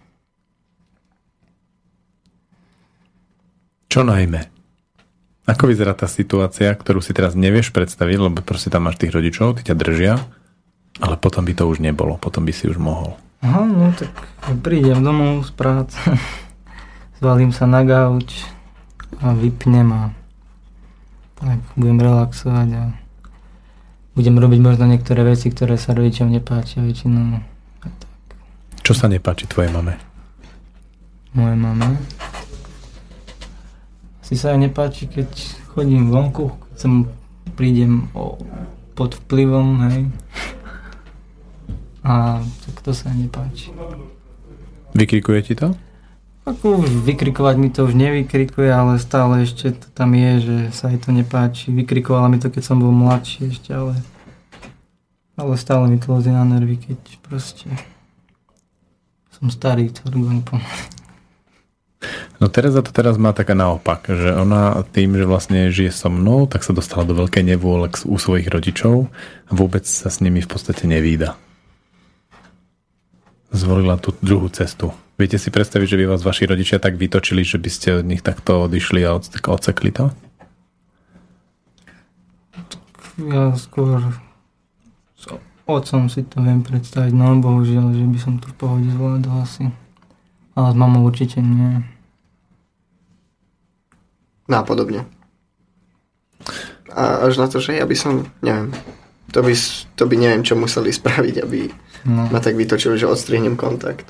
Čo najmä? Ako vyzerá tá situácia, ktorú si teraz nevieš predstaviť, lebo proste tam máš tých rodičov, tí ťa držia, ale potom by to už nebolo, potom by si už mohol. Aha, no tak prídem domov z práce, zvalím sa na gauč a vypnem a tak budem relaxovať a budem robiť možno niektoré veci, ktoré sa rodičom nepáčia väčšinou Čo sa nepáči tvojej mame? mojej mame. Asi sa aj nepáči, keď chodím vonku, som prídem o, pod vplyvom, hej. A tak to sa nepáči. Vykrikuje ti to? Ako už vykrikovať mi to už nevykrikuje, ale stále ešte to tam je, že sa jej to nepáči. Vykrikovala mi to, keď som bol mladší ešte, ale, ale stále mi to na nervy, keď proste som starý, to pomaly. No Tereza to teraz má taká naopak, že ona tým, že vlastne žije so mnou, tak sa dostala do veľkej nevôle u svojich rodičov a vôbec sa s nimi v podstate nevída. Zvolila tú druhú cestu. Viete si predstaviť, že by vás vaši rodičia tak vytočili, že by ste od nich takto odišli a od- odsekli to? Ja skôr s otcom si to viem predstaviť, no bohužiaľ, že by som to v pohode zvládol asi. Ale s mamou určite nie. No a až na to, že ja by som, neviem, to by, to by neviem, čo museli spraviť, aby No. ma tak vytočili, že odstrihnem kontakt.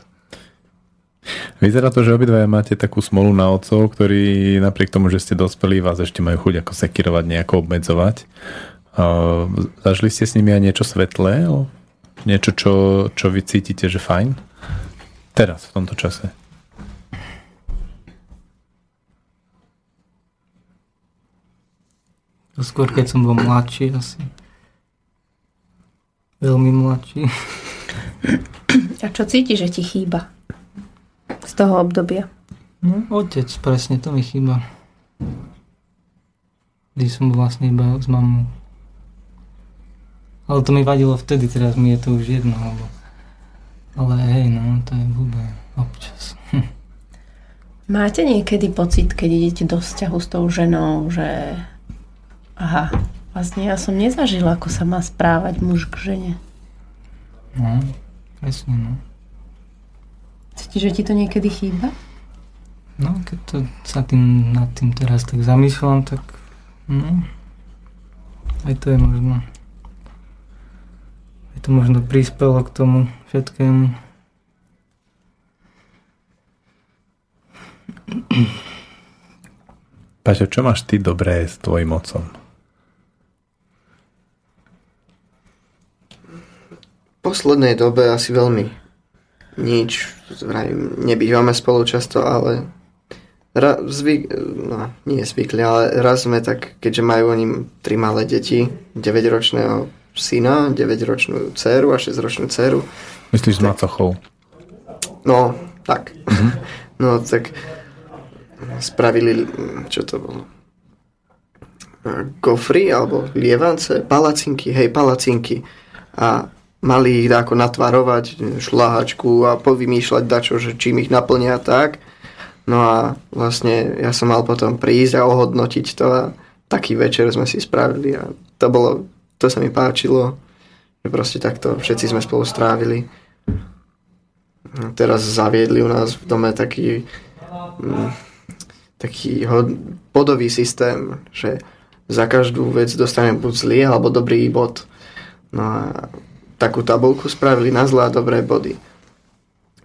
Vyzerá to, že obidvaja máte takú smolu na otcov, ktorí napriek tomu, že ste dospelí, vás ešte majú chuť ako sekirovať, nejako obmedzovať. Uh, zažili ste s nimi aj niečo svetlé? Niečo, čo, čo vy cítite, že fajn? Teraz, v tomto čase. Skôr keď som bol mladší asi. Veľmi mladší. A čo cítiš, že ti chýba z toho obdobia? No, otec, presne to mi chýba. Kdy som bol vlastne iba s mamou. Ale to mi vadilo vtedy, teraz mi je to už jedno, lebo... Ale hej, no, to je blbé občas. Máte niekedy pocit, keď idete do vzťahu s tou ženou, že aha, vlastne ja som nezažila, ako sa má správať muž k žene. No, presne, no. Cítiš, že ti to niekedy chýba? No, keď to sa tým, nad tým teraz tak zamýšľam, tak no, aj to je možno. Aj to možno prispelo k tomu všetkému. Paťo, čo máš ty dobré s tvojim otcom? Poslednej dobe asi veľmi nič. Vravím, nebývame spolu často, ale ra, zvyk, no, nie zvykli, ale raz sme tak, keďže majú oni tri malé deti, 9-ročného syna, 9-ročnú dceru a 6-ročnú dceru, Myslíš s macochou? No, tak. No, tak spravili, čo to bolo? Gofry, alebo lievance, palacinky, hej, palacinky. A mali ich ako natvarovať, šláhačku a povymýšľať dačo, že čím ich naplnia tak. No a vlastne ja som mal potom prísť a ohodnotiť to a taký večer sme si spravili a to bolo, to sa mi páčilo, že proste takto všetci sme spolu strávili. No, Teraz zaviedli u nás v dome taký, mm, taký bodový systém, že za každú vec dostanem buď zlý alebo dobrý bod. No a takú tabulku spravili na zlé a dobré body.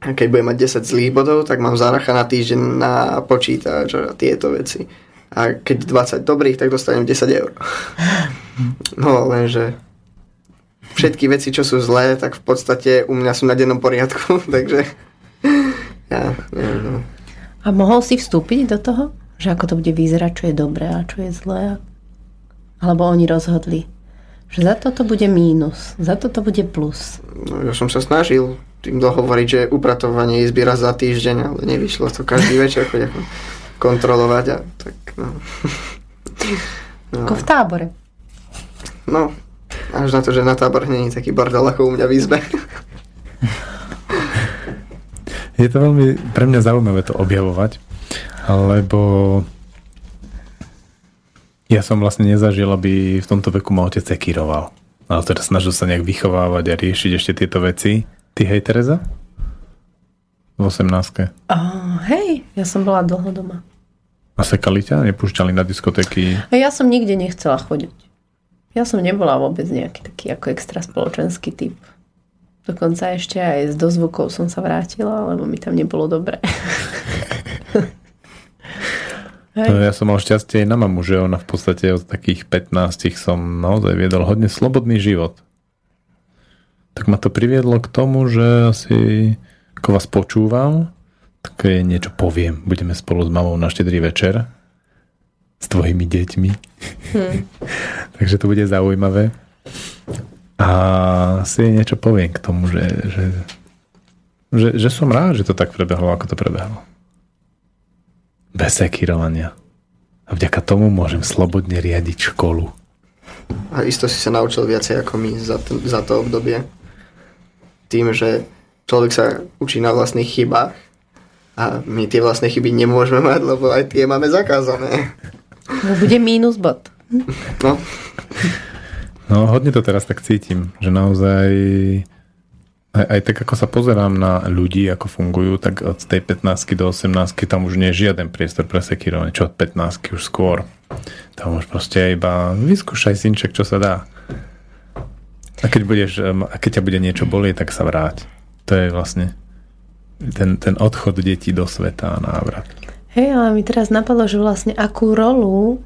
A keď budem mať 10 zlých bodov, tak mám záracha na týždeň na počítač a tieto veci. A keď 20 dobrých, tak dostanem 10 eur. No lenže všetky veci, čo sú zlé, tak v podstate u mňa sú na dennom poriadku, takže ja neviem, no. A mohol si vstúpiť do toho? Že ako to bude vyzerať, čo je dobré a čo je zlé? Alebo oni rozhodli, že za toto bude mínus, za toto bude plus. no, ja som sa snažil tým dohovoriť, že upratovanie izby raz za týždeň, ale nevyšlo to každý večer chodia kontrolovať a tak no. No, Ako v tábore. no, až na to, že na tábor není taký bordel ako u mňa v izbe. Je to veľmi pre mňa zaujímavé to objavovať, lebo ja som vlastne nezažil, aby v tomto veku ma otec sekíroval. Ale teda snažil sa nejak vychovávať a riešiť ešte tieto veci. Ty hej, Tereza? V 18 Oh, hej, ja som bola dlho doma. A sekali ťa? Nepúšťali na diskotéky? A ja som nikde nechcela chodiť. Ja som nebola vôbec nejaký taký ako extra spoločenský typ. Dokonca ešte aj s dozvukov som sa vrátila, lebo mi tam nebolo dobre. Hej. No, ja som mal šťastie aj na mamu, že ona v podstate od takých 15 som naozaj viedol hodne slobodný život. Tak ma to priviedlo k tomu, že asi ako vás počúvam, tak je niečo poviem. Budeme spolu s mamou na štedrý večer s tvojimi deťmi. Takže to bude zaujímavé. A si niečo poviem k tomu, že, že, že, že som rád, že to tak prebehlo, ako to prebehlo. Bez sekírovania. A vďaka tomu môžem slobodne riadiť školu. A isto si sa naučil viacej ako my za, t- za to obdobie. Tým, že človek sa učí na vlastných chybách a my tie vlastné chyby nemôžeme mať, lebo aj tie máme zakázané. No, bude mínus bod. No, No, hodne to teraz tak cítim, že naozaj aj, aj tak, ako sa pozerám na ľudí, ako fungujú, tak od tej 15 do 18 tam už nie je žiaden priestor pre sekírovanie. Čo od 15 už skôr. Tam už proste iba vyskúšaj synček, čo sa dá. A keď, budeš, a keď ťa bude niečo bolieť, tak sa vráť. To je vlastne ten, ten odchod detí do sveta a návrat. Hej, ale mi teraz napadlo, že vlastne akú rolu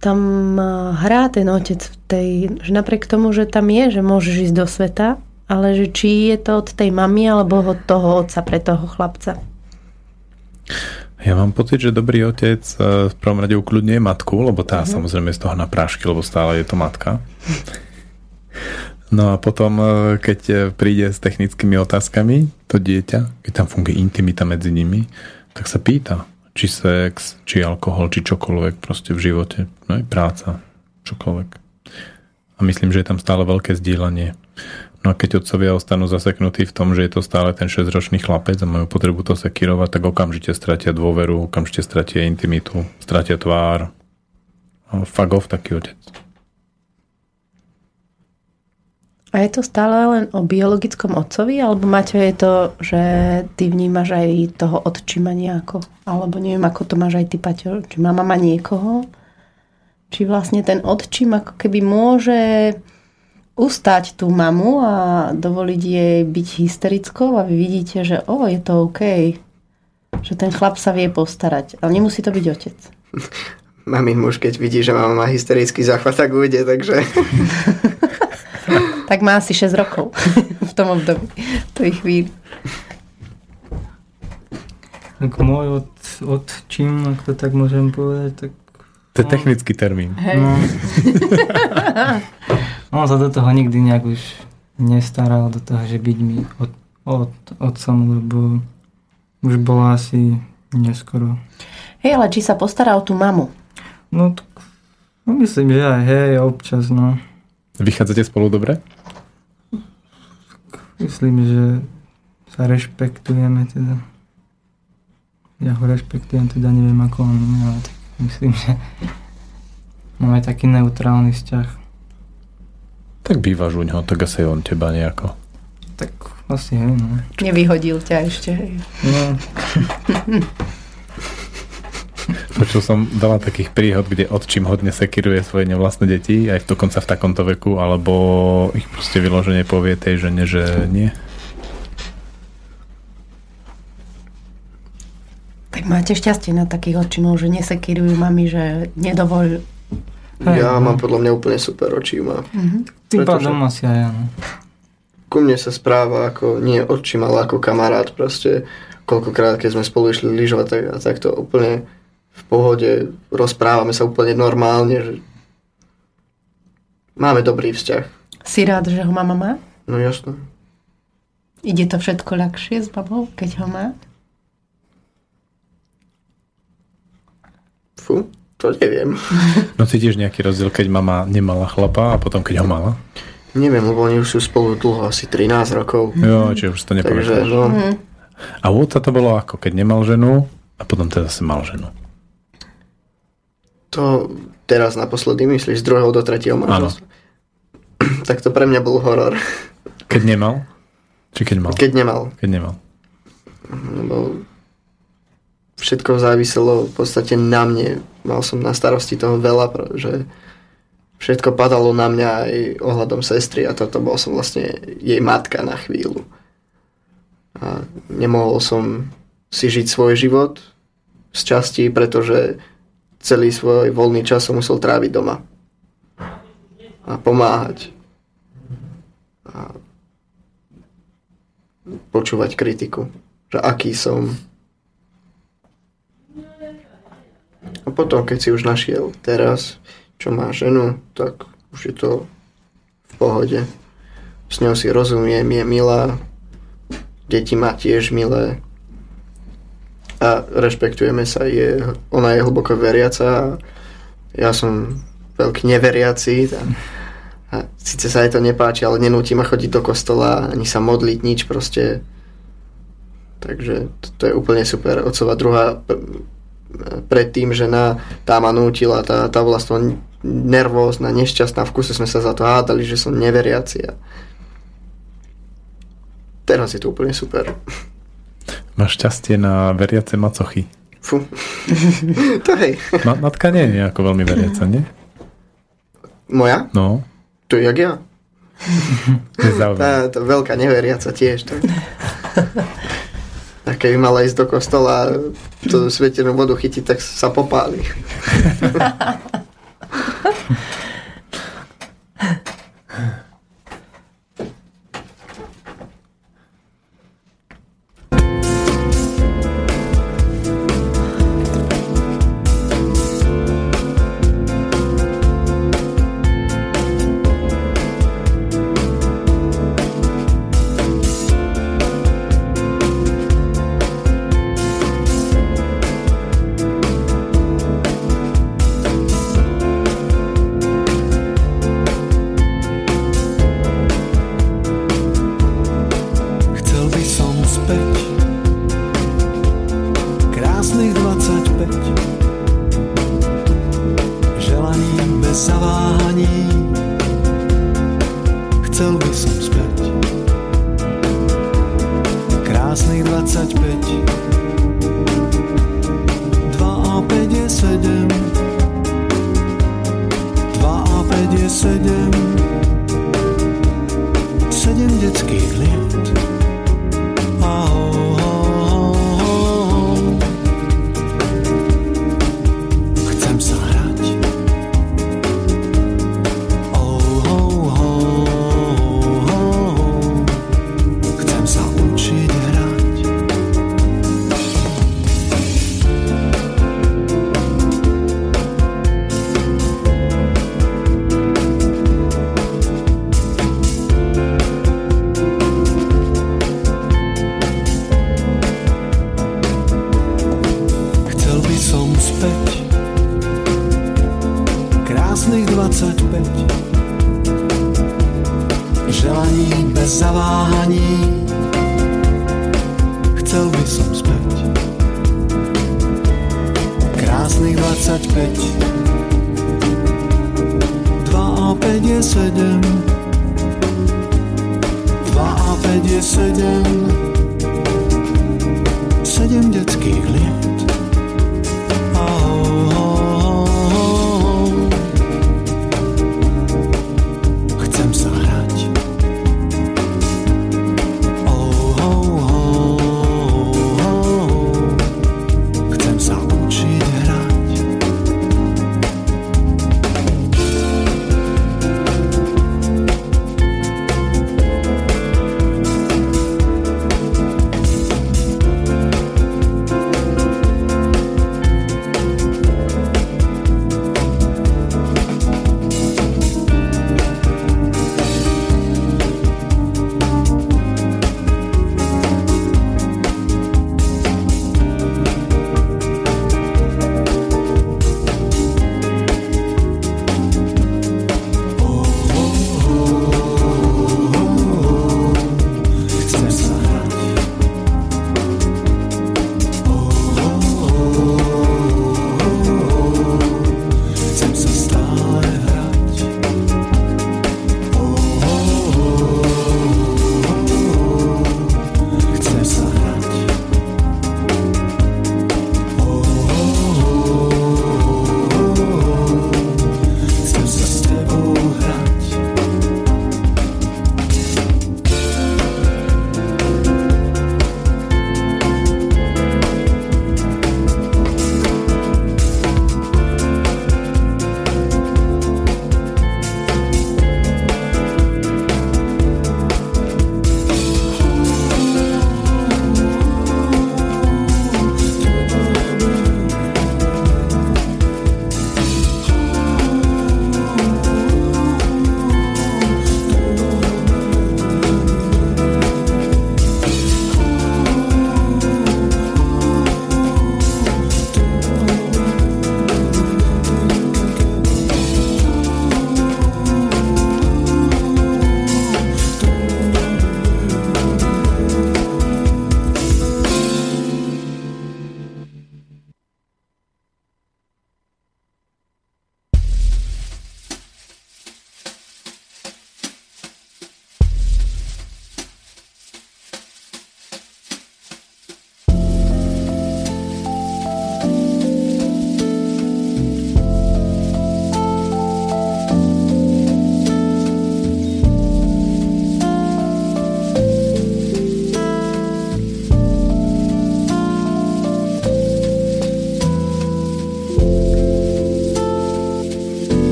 tam hrá ten otec v tej, že napriek tomu, že tam je, že môžeš ísť do sveta, ale že či je to od tej mamy alebo od toho otca pre toho chlapca. Ja mám pocit, že dobrý otec e, v prvom rade ukludňuje matku, lebo tá samozrejme je z toho na prášky, lebo stále je to matka. No a potom, e, keď e, príde s technickými otázkami to dieťa, keď tam funguje intimita medzi nimi, tak sa pýta, či sex, či alkohol, či čokoľvek proste v živote, no aj práca, čokoľvek. A myslím, že je tam stále veľké zdieľanie. No a keď otcovia ostanú zaseknutí v tom, že je to stále ten 6-ročný chlapec a majú potrebu to sekírovať, tak okamžite stratia dôveru, okamžite stratia intimitu, stratia tvár. A fuck taký otec. A je to stále len o biologickom otcovi, alebo Maťo je to, že ty vnímaš aj toho otčima nejako? Alebo neviem, ako to máš aj ty, Paťo, či mama niekoho? Či vlastne ten otčím ako keby môže ustať tú mamu a dovoliť jej byť hysterickou a vy vidíte, že o, je to OK. Že ten chlap sa vie postarať. Ale nemusí to byť otec. mamin muž, keď vidí, že mama má hysterický záchvat, tak ujde, takže Tak má asi 6 rokov v tom období. V tej chvíli. Tak môj od, odčím, ak to tak môžem povedať, tak To je technický termín. no, on sa do toho nikdy nejak už nestaral, do toho, že byť mi od, od, otcom, lebo už bolo asi neskoro. Hej, ale či sa postará o tú mamu? No, tak, no myslím, že aj hej, občas, no. Vychádzate spolu dobre? Myslím, že sa rešpektujeme teda. Ja ho rešpektujem, teda neviem ako on, ale tak myslím, že máme taký neutrálny vzťah. Tak bývaš u ňoho, tak asi on teba nejako. Tak asi hej, no. Nevyhodil ťa ešte. Hej. no Počul som veľa takých príhod, kde otčím hodne sekiruje svoje nevlastné deti, aj dokonca v takomto veku, alebo ich proste vyložene povie tej žene, že nie. Tak máte šťastie na takých očimov, že nesekírujú mami, že nedovoľ. Hej, ja no. mám podľa mňa úplne super očíma. tým pretože- pádom asi aj áno. Ku mne sa správa ako, nie očím, ale ako kamarát proste. Koľkokrát, keď sme spolu išli lyžovať, tak, a takto úplne v pohode rozprávame sa úplne normálne, že máme dobrý vzťah. Si rád, že ho mama má? No jasno. Ide to všetko ľahšie s babou, keď ho má? Fú, to neviem. No cítiš nejaký rozdiel, keď mama nemala chlapa a potom keď ho mala? neviem, lebo oni už sú spolu dlho, asi 13 rokov. Jo, čiže už si to Takže no, A u otca to bolo ako, keď nemal ženu a potom teda zase mal ženu. to teraz naposledy myslíš z druhého do tretieho manželstva. tak to pre mňa bol horor. Keď nemal? Či keď mal? Keď nemal. Keď nemal. Lebo všetko záviselo v podstate na mne. Mal som na starosti toho veľa, že všetko padalo na mňa aj ohľadom sestry a toto bol som vlastne jej matka na chvíľu. A nemohol som si žiť svoj život z časti, pretože celý svoj voľný čas som musel tráviť doma. A pomáhať. A počúvať kritiku. Že aký som. A potom, keď si už našiel teraz, čo má ženu, tak už je to v pohode. S ňou si rozumiem, je milá. Deti má tiež milé. a rešpektujeme sa. Je, ona je hlboko veriaca a ja som veľký neveriaci. A, a síce sa jej to nepáči, ale nenúti ma chodiť do kostola, ani sa modliť, nič proste. Takže to, to je úplne super. Otcova druhá predtým žena, tá ma nútila, tá, tá bola z toho nervózna, nešťastná, v kuse sme sa za to hádali, že som neveriaci. A teraz je to úplne super. Máš šťastie na veriace macochy. Fú. to hej. Ma- matka nie je nejako veľmi veriaca, nie? Moja? No, To jak ja. Tá, tá veľká neveriaca tiež. To. A keby mala ísť do kostola tú svetenú vodu chytiť, tak sa popáli.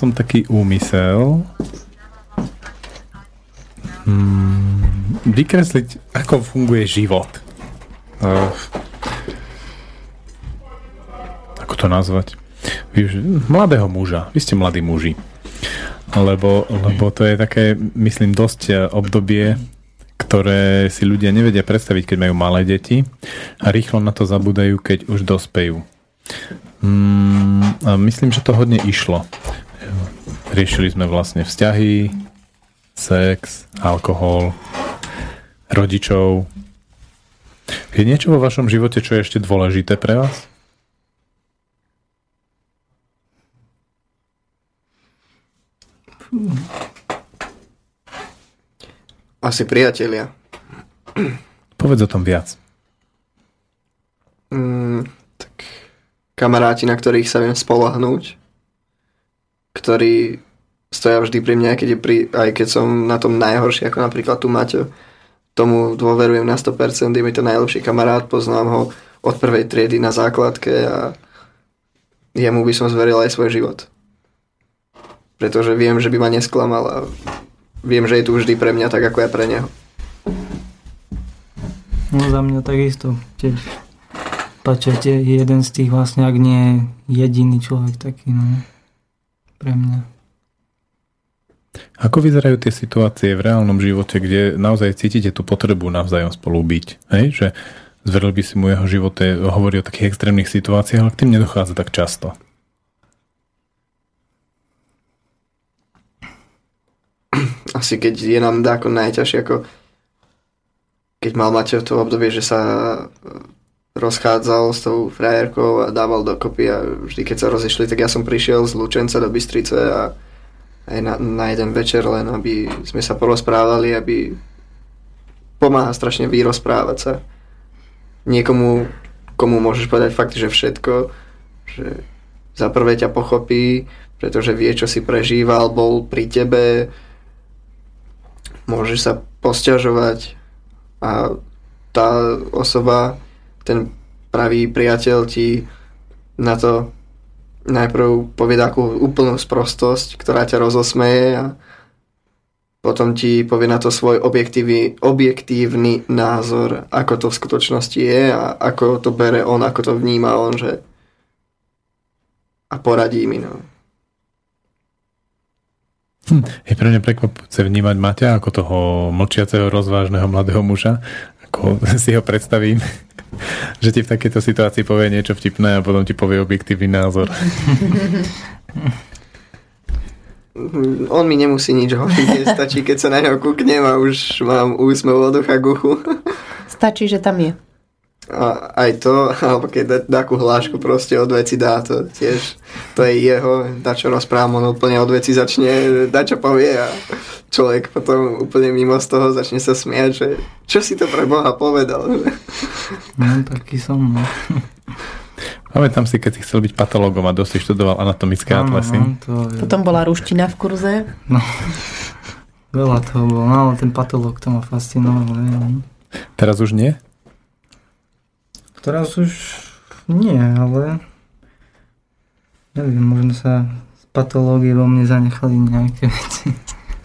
som taký úmysel hmm, vykresliť, ako funguje život. Uh, ako to nazvať? Už, mladého muža. Vy ste mladí muži. Lebo, lebo to je také, myslím, dosť eh, obdobie, ktoré si ľudia nevedia predstaviť, keď majú malé deti a rýchlo na to zabúdajú, keď už dospejú. Mm, a myslím, že to hodne išlo. Riešili sme vlastne vzťahy, sex, alkohol, rodičov. Je niečo vo vašom živote, čo je ešte dôležité pre vás? Asi priatelia. Povedz o tom viac. Mm, tak kamaráti, na ktorých sa viem spolahnúť, ktorí stoja vždy pri mne, keď je pri, aj keď som na tom najhorší, ako napríklad tu Maťo. Tomu dôverujem na 100%, je mi to najlepší kamarát, poznám ho od prvej triedy na základke a jemu by som zveril aj svoj život. Pretože viem, že by ma nesklamal a viem, že je tu vždy pre mňa tak, ako ja pre neho. No za mňa takisto. Tiež Pačo je jeden z tých vlastne, ak nie jediný človek taký, no. Pre mňa. Ako vyzerajú tie situácie v reálnom živote, kde naozaj cítite tú potrebu navzájom spolu byť? Hej? Že zveril by si mu jeho živote, hovorí o takých extrémnych situáciách, ale k tým nedochádza tak často. asi keď je nám dáko najťažšie, ako keď mal Maťo to obdobie, že sa rozchádzal s tou frajerkou a dával dokopy a vždy keď sa rozešli, tak ja som prišiel z Lučenca do Bystrice a aj na, na jeden večer len, aby sme sa porozprávali, aby pomáha strašne vyrozprávať sa. Niekomu, komu môžeš povedať fakt, že všetko, že za prvé ťa pochopí, pretože vie, čo si prežíval, bol pri tebe, môžeš sa posťažovať a tá osoba, ten pravý priateľ ti na to najprv povie takú úplnú sprostosť, ktorá ťa rozosmeje a potom ti povie na to svoj objektívny, názor, ako to v skutočnosti je a ako to bere on, ako to vníma on, že a poradí mi, no. Je pre mňa prekvapujúce vnímať Maťa ako toho mlčiaceho, rozvážneho mladého muža, ako si ho predstavím, že ti v takejto situácii povie niečo vtipné a potom ti povie objektívny názor. On mi nemusí nič hovoriť, stačí, keď sa na neho kúknem a už mám úsmev od ucha k uchu. Stačí, že tam je. A aj to, alebo keď dá takú hlášku proste od veci dá, to tiež, to je jeho, dá čo rozprávam, on úplne od veci začne, dá čo povie a človek potom úplne mimo z toho začne sa smiať, že čo si to pre Boha povedal. No, taký som, no. Pamätám si, keď si chcel byť patológom a dosť študoval anatomické Áno, atlasy. no, to je, Potom bola ruština v kurze. no, veľa toho bolo, no, ale ten patológ to ma fascinoval. neviem. Teraz už nie? Teraz už nie, ale neviem, možno sa z patológie vo mne zanechali nejaké veci.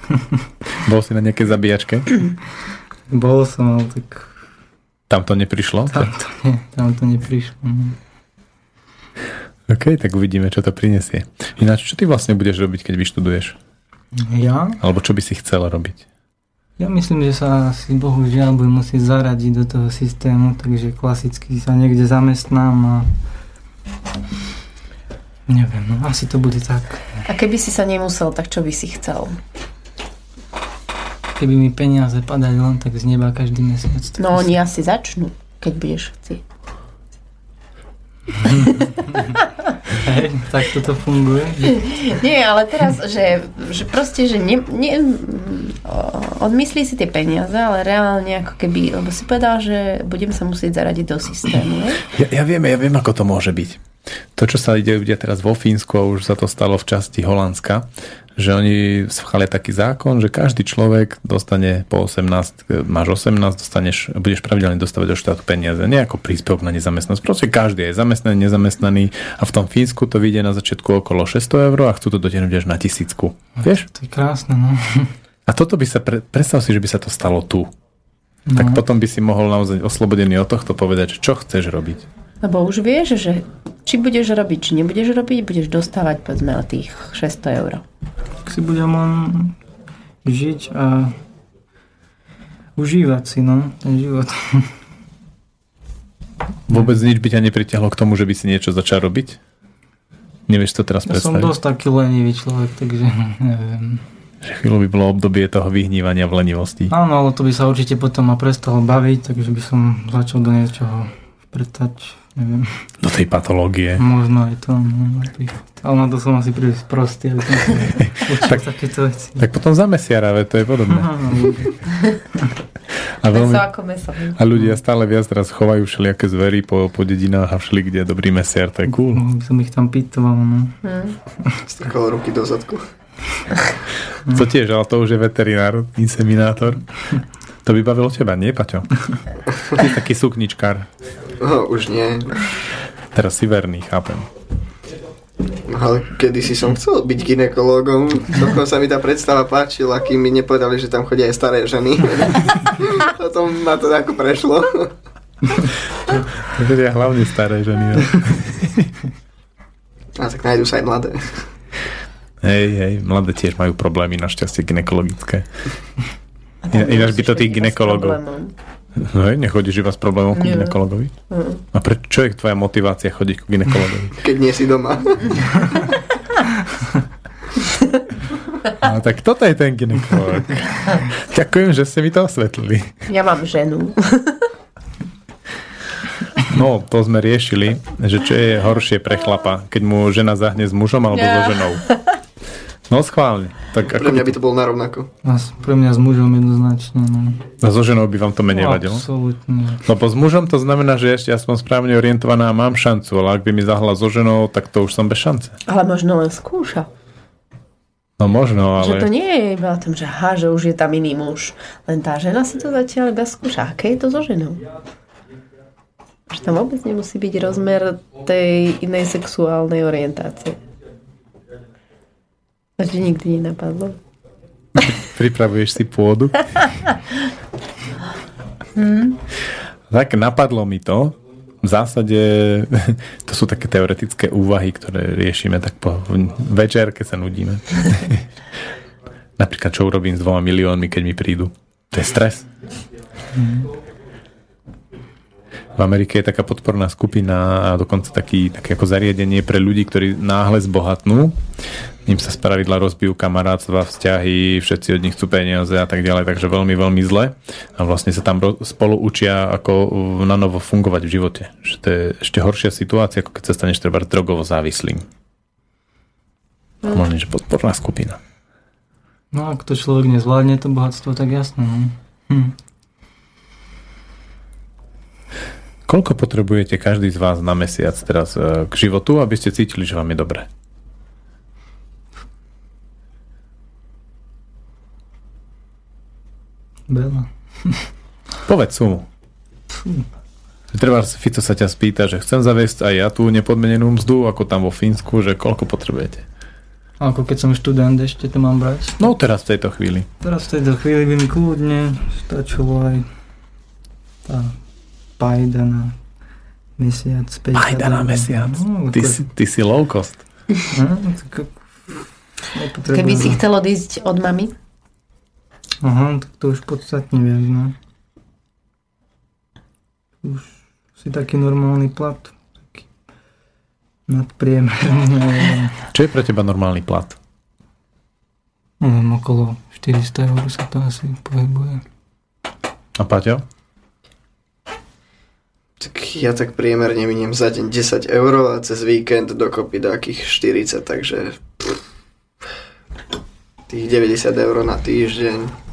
Bol si na nejakej zabíjačke? Bol som, ale tak Tam to neprišlo? tam to, nie, tam to neprišlo. no. OK, tak uvidíme, čo to prinesie. Ináč, čo ty vlastne budeš robiť, keď vyštuduješ? Ja? Alebo čo by si chcel robiť? Ja myslím, že sa asi bohužiaľ budem musieť zaradiť do toho systému, takže klasicky sa niekde zamestnám a neviem, no asi to bude tak. A keby si sa nemusel, tak čo by si chcel? Keby mi peniaze padali len tak z neba každý mesiac. No oni asi začnú, keď budeš chcieť. Hej, tak toto funguje. Nie, ale teraz, že, že proste, že ne, ne, odmyslí si tie peniaze, ale reálne ako keby, lebo si povedal, že budem sa musieť zaradiť do systému. Ne? Ja, ja viem, ja viem, ako to môže byť. To, čo sa ide udia teraz vo Fínsku, a už sa to stalo v časti Holandska, že oni schvália taký zákon, že každý človek dostane po 18, máš 18, dostaneš, budeš pravidelne dostávať do štátu peniaze, nie ako príspevok na nezamestnanosť. Proste každý je zamestnaný, nezamestnaný a v tom Fínsku to vyjde na začiatku okolo 600 eur a chcú to dotiahnuť až na tisícku. Vieš? To je krásne, no. A toto by sa, pre, predstav si, že by sa to stalo tu. no. Tak potom by si mohol naozaj oslobodený od tohto povedať, čo chceš robiť. Lebo už vieš, že či budeš robiť, či nebudeš robiť, budeš dostávať povedzme na tých 600 eur. Tak si budem len žiť a užívať si, no, ten život. Vôbec nič by ťa nepritiahlo k tomu, že by si niečo začal robiť? Nevieš to teraz Ja som predstaviť? dosť taký lenivý človek, takže neviem. Že chvíľu by bolo obdobie toho vyhnívania v lenivosti. Áno, ale to by sa určite potom ma prestalo baviť, takže by som začal do niečoho vpretať, neviem, Do tej patológie. možno aj to, no, napríklad. Ale na to som asi príliš prostý, aby som Tak- takéto veci. Tak potom za mesiara, to je podobné. Áno, A, veľmi, Meso ako meso. a ľudia stále viac teraz chovajú všelijaké zvery po, po dedinách a všeli, kde je dobrý mesiar, to je cool. by som ich tam pitoval, no. Strkol ruky do zadku. To tiež, ale to už je veterinár, inseminátor. To by bavilo teba, nie, Paťo? Ty taký sukničkár. No, už nie. Teraz si verný, chápem. Ale kedysi som chcel byť ginekologom. Celkom sa mi tá predstava páčila, kým mi nepovedali, že tam chodia aj staré ženy. Potom ma to ako prešlo. Ja hlavne staré ženy. no. A tak nájdu sa aj mladé. Hej, hej, mladé tiež majú problémy, našťastie ginekologické. Iná- Ináč by to tých ginekologov... No nechodíš iba s problémom ku Nie. ginekologovi? A prečo je tvoja motivácia chodiť ku ginekologovi? Keď nie si doma. No, tak toto je ten ginekolog. Ďakujem, že ste mi to osvetlili. Ja mám ženu. No, to sme riešili, že čo je horšie pre chlapa, keď mu žena zahne s mužom alebo so Ja. ženou. No schválne. Tak Pre ako mňa by to bolo narovnako. A pre mňa s mužom jednoznačne, no. a so ženou by vám to menej no vadilo? absolútne. Lebo s mužom to znamená, že ešte aspoň správne orientovaná a mám šancu, ale ak by mi zahla so ženou, tak to už som bez šance. Ale možno len skúša. No možno, Že to ale... nie je iba o tom, že aha, že už je tam iný muž. Len tá žena si to zatiaľ iba skúša. Aké je to so ženou? Že tam vôbec nemusí byť rozmer tej inej sexuálnej orientácie. To ti nikdy nenapadlo. Pripravuješ si pôdu. Tak napadlo mi to. V zásade to sú také teoretické úvahy, ktoré riešime tak po večer, keď sa nudíme. Napríklad, čo urobím s dvoma miliónmi, keď mi prídu. To je stres. V Amerike je taká podporná skupina a dokonca taký, také ako zariadenie pre ľudí, ktorí náhle zbohatnú. Im sa spravidla rozbijú kamarátstva, vzťahy, všetci od nich chcú peniaze a tak ďalej, takže veľmi, veľmi zle. A vlastne sa tam spolu učia, ako na novo fungovať v živote. Že to je ešte horšia situácia, ako keď sa staneš treba drogovo závislým. Možno, že podporná skupina. No ak to človek nezvládne, to bohatstvo, tak jasné. No. Hm. Koľko potrebujete každý z vás na mesiac teraz e, k životu, aby ste cítili, že vám je dobre? Veľa. Povedz sumu. Treba, Fico sa ťa spýta, že chcem zaviesť aj ja tú nepodmenenú mzdu, ako tam vo Fínsku, že koľko potrebujete. Ako keď som študent, ešte to mám brať. No teraz v tejto chvíli. Teraz v tejto chvíli by mi kľudne stačilo aj tá pajda na mesiac. 50 Pajda na mesiac. No, Ty, si, ty si low cost. No, nepotrebujem. Keby si chcel odísť od mami, Aha, tak to už podstatne viac, no. Už si taký normálny plat. Taký nadpriemerný. Čo je pre teba normálny plat? Neviem, okolo 400 eur sa to asi pohybuje. A Paťo? Tak ja tak priemerne miniem za deň 10 eur a cez víkend dokopy takých 40, takže pff, tých 90 eur na týždeň.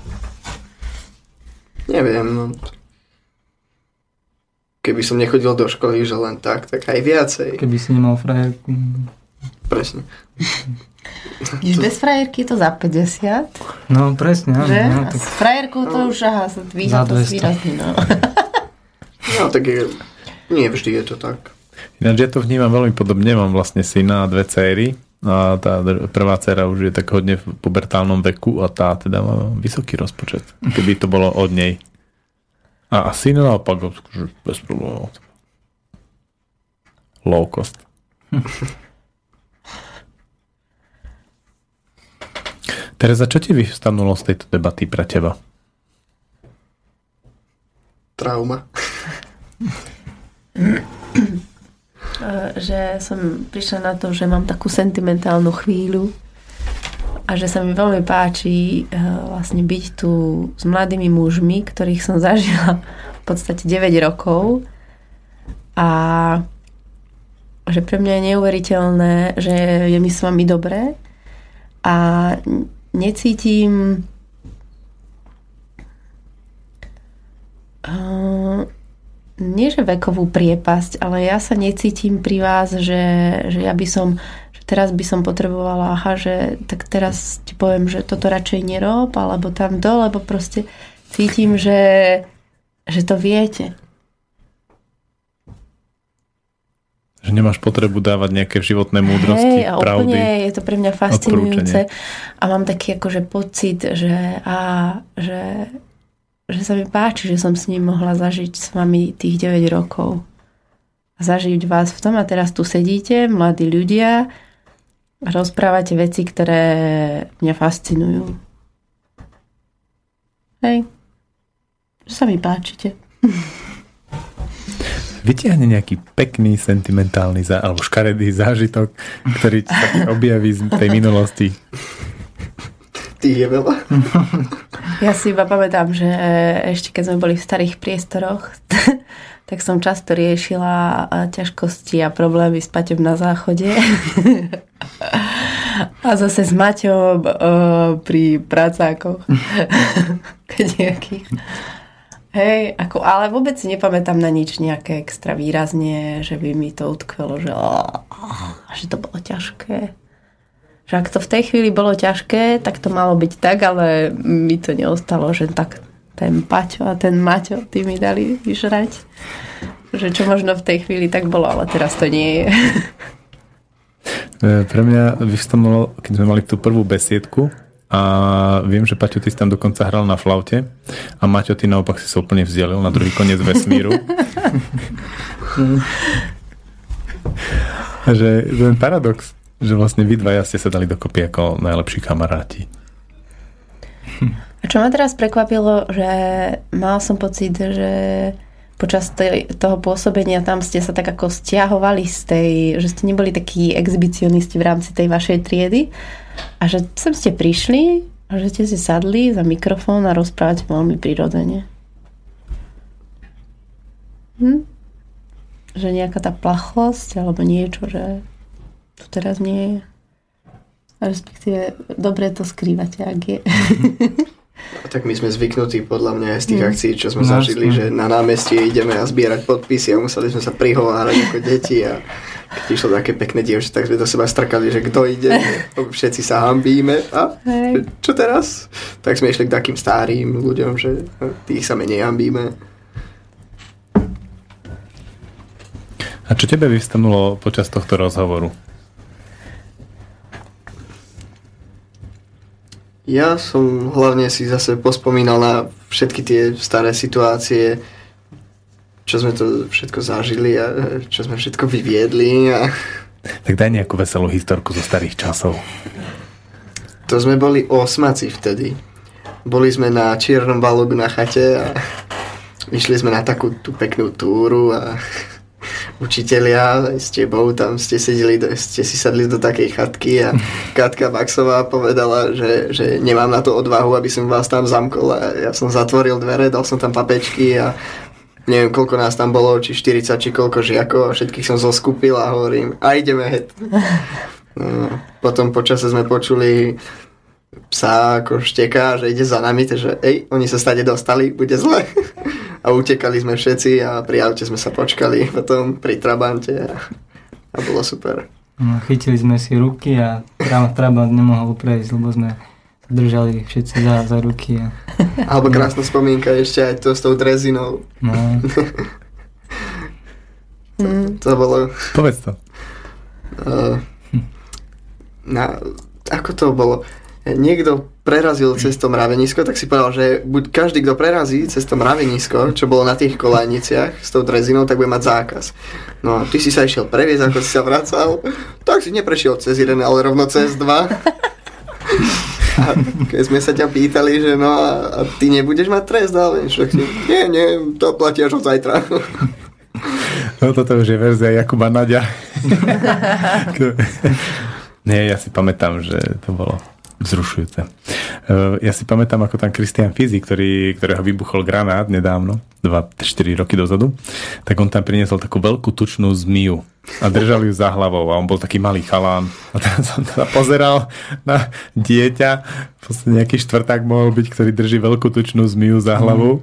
Neviem, no. Keby som nechodil do školy, že len tak, tak aj viacej. Keby si nemal frajerku. Presne. Ideš bez frajerky je to za 50, No presne, áno. že? No, A tak s frajerkou to už, aha, sa dvíha to 200. výrazne, no. No tak je, nie vždy je to tak. Ináč ja to vnímam veľmi podobne. Mám vlastne syna a dve céry. A tá prvá dcera už je tak hodne v pubertálnom veku a tá teda má vysoký rozpočet. Keby to bolo od nej. A, a syn naopak, že bez problémov. Low cost. Tereza, čo ti vystanulo z tejto debaty pre teba? Trauma. E, že som prišla na to, že mám takú sentimentálnu chvíľu a že sa mi veľmi páči e, vlastne byť tu s mladými mužmi, ktorých som zažila v podstate 9 rokov. A že pre mňa je neuveriteľné, že je mi s vami dobre a necítim uh, nie že vekovú priepasť, ale ja sa necítim pri vás, že, že ja by som, že teraz by som potrebovala, aha, že tak teraz ti poviem, že toto radšej nerob, alebo tam to, lebo proste cítim, že, že to viete. Že nemáš potrebu dávať nejaké životné múdrosti, Hej, a pravdy. úplne je to pre mňa fascinujúce a mám taký akože pocit, že, a, že, že sa mi páči, že som s ním mohla zažiť s vami tých 9 rokov. A zažiť vás v tom a teraz tu sedíte, mladí ľudia, a rozprávate veci, ktoré mňa fascinujú. Hej. Že sa mi páčite. Vytiahne nejaký pekný, sentimentálny alebo škaredý zážitok, ktorý sa objaví z tej minulosti. Ty je veľa. Ja si iba pamätám, že ešte keď sme boli v starých priestoroch, tak som často riešila ťažkosti a problémy s Paťom na záchode. A zase s Maťom uh, pri pracákoch. Keď nejakých. Hej, ako, ale vôbec si nepamätám na nič nejaké extra výrazne, že by mi to utkvelo, že, že to bolo ťažké. Že ak to v tej chvíli bolo ťažké, tak to malo byť tak, ale mi to neostalo, že tak ten Paťo a ten Maťo, tí mi dali vyžrať. Že čo možno v tej chvíli tak bolo, ale teraz to nie je. E, Pre mňa vystanulo, keď sme mali tú prvú besiedku a viem, že Paťo, ty si tam dokonca hral na flaute a Maťo, ty naopak si sa úplne vzdielil na druhý koniec vesmíru. že ten paradox, že vlastne vy dvaja ste sa dali dokopy ako najlepší kamaráti. A čo ma teraz prekvapilo, že mal som pocit, že počas tej, toho pôsobenia tam ste sa tak ako stiahovali z tej, že ste neboli takí exhibicionisti v rámci tej vašej triedy a že sem ste prišli a že ste si sadli za mikrofón a rozprávate veľmi prirodzene. Hm? Že nejaká tá plachosť alebo niečo, že to teraz nie je. Respektíve dobre to skrývate, ak je. A tak my sme zvyknutí podľa mňa aj z tých Mm. akcií, čo sme No, zažili, jasné. že na námestie ideme a zbierať podpisy a museli sme sa prihovárať ako deti a keď išlo také pekné dievča, tak sme do seba strkali, že kto ide, všetci sa hambíme a Hej. čo teraz? Tak sme išli k takým starým ľuďom, že tých sa menej hambíme. A čo tebe vyvstanulo počas tohto rozhovoru? Ja som hlavne si zase pospomínal na všetky tie staré situácie, čo sme to všetko zažili a čo sme všetko vyviedli a Tak daj nejakú veselú historku zo starých časov. to sme boli osmaci vtedy. Boli sme na Čiernom balogu na chate a išli sme na takú tú peknú túru a učitelia s tebou tam ste, sedeli, ste si sadli do takej chatky a Katka Baxová povedala, že, že nemám na to odvahu, aby som vás tam zamkol a ja som zatvoril dvere, dal som tam papečky a neviem koľko nás tam bolo, či 40 či koľko žiakov a všetkých som zoskupil a hovorím a ideme het. No, potom počase sme počuli psa ako šteká, že ide za nami, takže ej, oni sa stade dostali, bude zle. A utekali sme všetci a pri aute sme sa počkali potom pri Trabante a, a bolo super. No, chytili sme si ruky a tra- Trabant nemohol prejsť, lebo sme držali všetci za, za ruky. A, Alebo krásna spomienka ešte aj to s tou drezinou. no, To bolo... Povedz to. Uh, na, ako to bolo? Niekto prerazil cez to mravenisko, tak si povedal, že buď každý, kto prerazí cez to mravenisko, čo bolo na tých kolajniciach s tou drezinou, tak bude mať zákaz. No a ty si sa išiel previesť, ako si sa vracal, tak si neprešiel cez jeden, ale rovno cez dva. A keď sme sa ťa pýtali, že no a, a ty nebudeš mať trest, ale však si, nie, nie, to platí až od zajtra. No toto už je verzia Jakuba Nadia. Nie, ja si pamätám, že to bolo vzrušujúce. Eh, Ja si pamätám, ako tam Christian Fizi, ktorý, ktorého vybuchol granát nedávno, 2-4 roky dozadu, tak on tam priniesol takú veľkú tučnú zmiju a držal ju za hlavou a on bol taký malý chalán. A teraz som sa pozeral na dieťa, podstate nejaký štvrták mohol byť, ktorý drží veľkú tučnú zmiju za hlavou.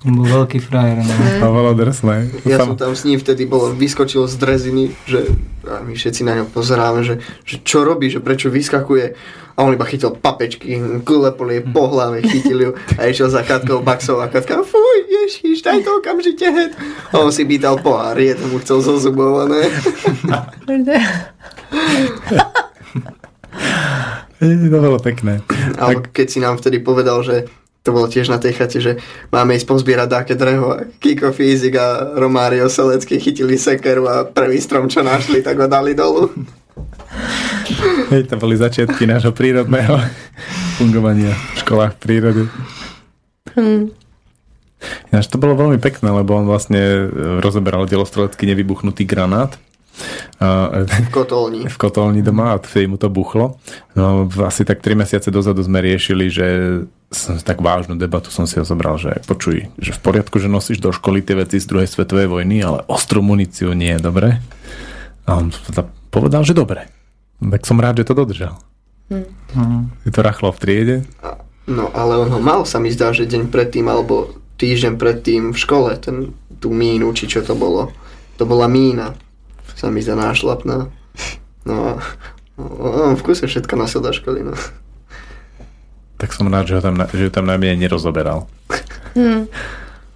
On bol veľký frajer. No. A bolo drsné. Ja Sam- som tam s ním vtedy bol, vyskočil z dreziny, že a my všetci na ňo pozeráme, že, že čo robí, že prečo vyskakuje. A on iba chytil papečky, klepol jej po hlave, chytil ju a išiel za Katkou Baxov a Katka, fuj, ježiš, daj to okamžite hed. A on si pýtal pohár, je mu chcel zo zubov, a ne? To bolo pekné. Alebo keď si nám vtedy povedal, že to bolo tiež na tej chate, že máme ísť pozbierať dáke drevo a Kiko Fízik a Romário Selecký chytili sekeru a prvý strom, čo našli, tak ho dali dolu. Hej, to boli začiatky nášho prírodného fungovania v školách prírody. Ináč to bolo veľmi pekné, lebo on vlastne e, rozoberal delostrelecký nevybuchnutý granát V kotolni. v kotolni doma a vtedy mu to buchlo. No, asi tak 3 mesiace dozadu sme riešili, že som, tak vážnu debatu som si ho zobral, že počuj, že v poriadku, že nosíš do školy tie veci z druhej svetovej vojny, ale ostrú muníciu nie je dobre. A on teda povedal, že dobre. Tak som rád, že to dodržal. No. Je to rachlo v triede. No ale on ho mal, sa mi zdá, že deň predtým alebo týždeň predtým v škole, ten, tú mínu, či čo to bolo. To bola mína, sa mi zdá nášlapná. No a on v kuse všetko nosil do školy, no. Tak som rád, že ho tam, na- že ho tam najmenej nerozoberal.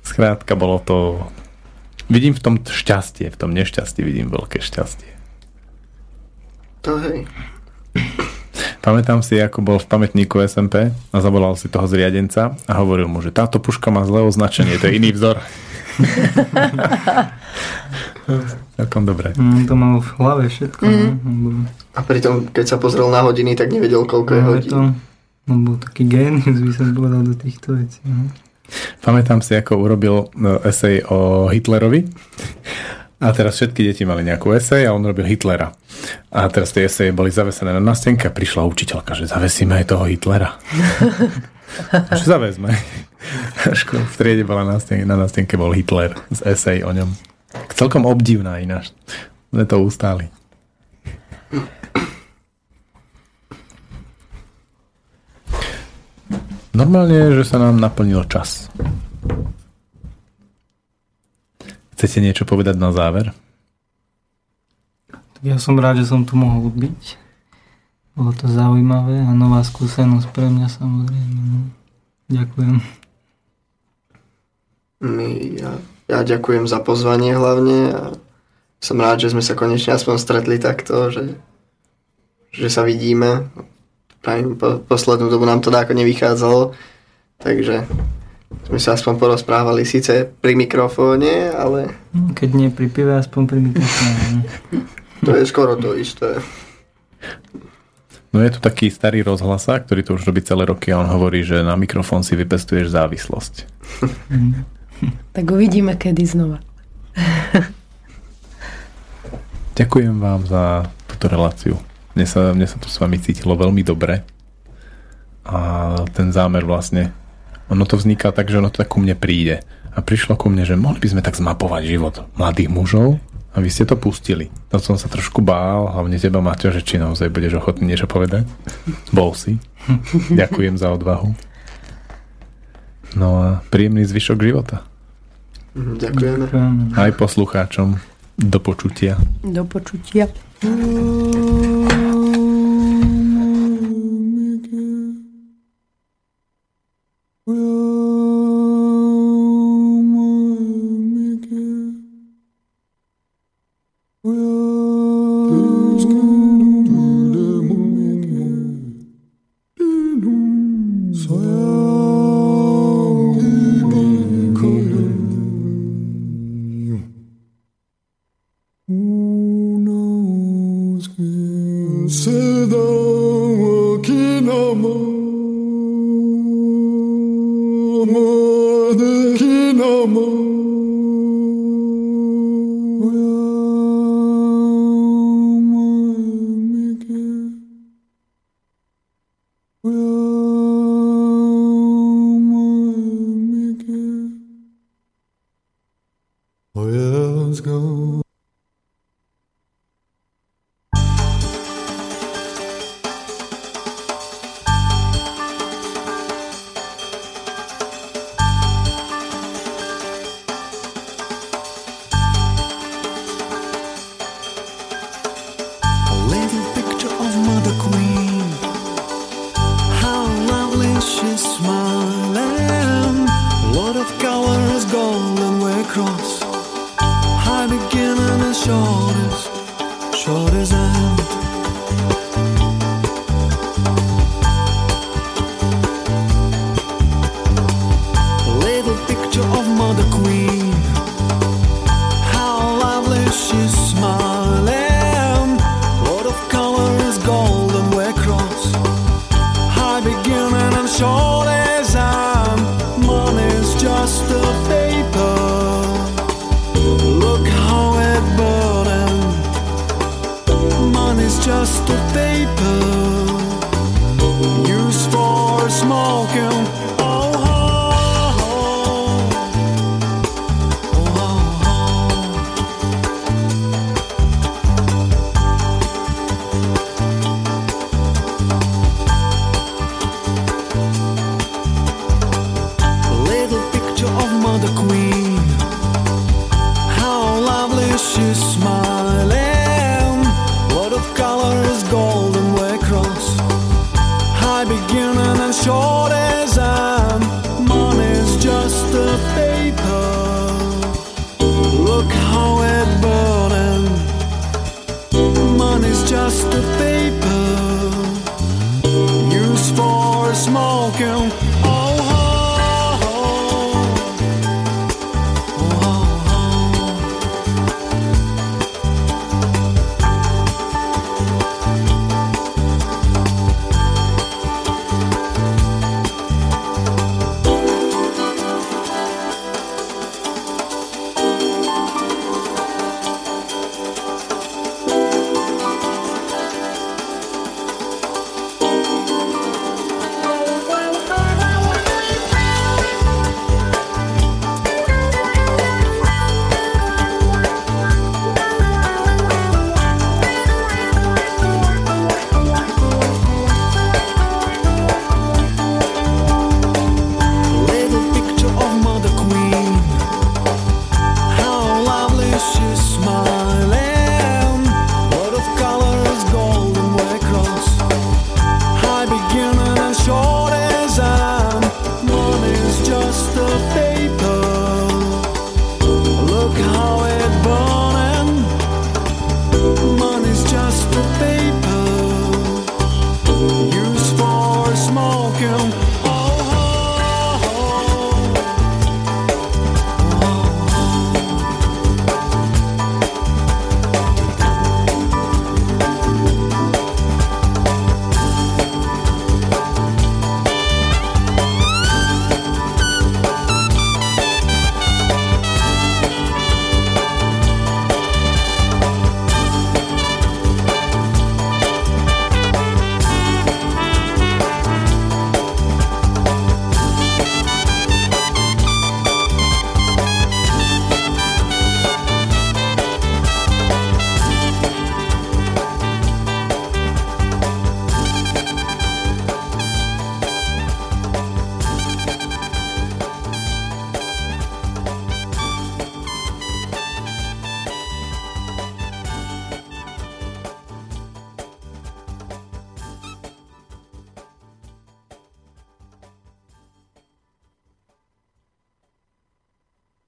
Skrátka bolo to... Vidím v tom šťastie, v tom nešťastí vidím veľké šťastie. To hej. Pamätám si, ako bol v pamätníku SMP a zavolal si toho zriadenca a hovoril mu, že táto puška má zlé označenie, to je iný vzor. Celkom dobre. Mm, to mal v hlave všetko. Mm. No, A pritom, keď sa pozrel na hodiny, tak nevedel, koľko je ale hodín. to, on bol taký génius, by som povedal do týchto vecí. No. Pamätám si, ako urobil no, esej o Hitlerovi. A teraz všetky deti mali nejakú esej a on robil Hitlera. A teraz tie eseje boli zavesené na nástenke a prišla učiteľka, že zavesíme aj toho Hitlera. Že zavezme. V triede bola nástenke, na nástenke bol Hitler z esej o ňom. Celkom obdivná ináč. Sme to ustáli. Normálne je, že sa nám naplnil čas. Chcete niečo povedať na záver? Tak ja som rád, že som tu mohol byť. Bolo to zaujímavé a nová skúsenosť pre mňa samozrejme. No. Ďakujem. My, ja, ja ďakujem za pozvanie hlavne a som rád, že sme sa konečne aspoň stretli takto, že, že sa vidíme. Pravím, po, poslednú dobu nám to dáko nevychádzalo, takže sme sa aspoň porozprávali síce pri mikrofóne, ale No, Keď nie pri pive, aspoň pri mikrofóne. no. to je skoro to isté. No je tu taký starý rozhlasák, ktorý to už robí celé roky a on hovorí, že na mikrofón si vypestuješ závislosť. Tak uvidíme, kedy znova. Ďakujem vám za túto reláciu. Mne sa, mne sa tu s vami cítilo veľmi dobre. A ten zámer vlastne, ono to vzniká tak, že ono to tak ku mne príde. A prišlo ku mne, že mohli by sme tak zmapovať život mladých mužov a vy ste to pustili. To som sa trošku bál, hlavne teba, Maťo, že či naozaj budeš ochotný niečo povedať. Bol si. Ďakujem za odvahu. No a príjemný zvyšok života. Mhm, Ďakujeme. Ďakujem. Aj poslucháčom. Do počutia. Do počutia.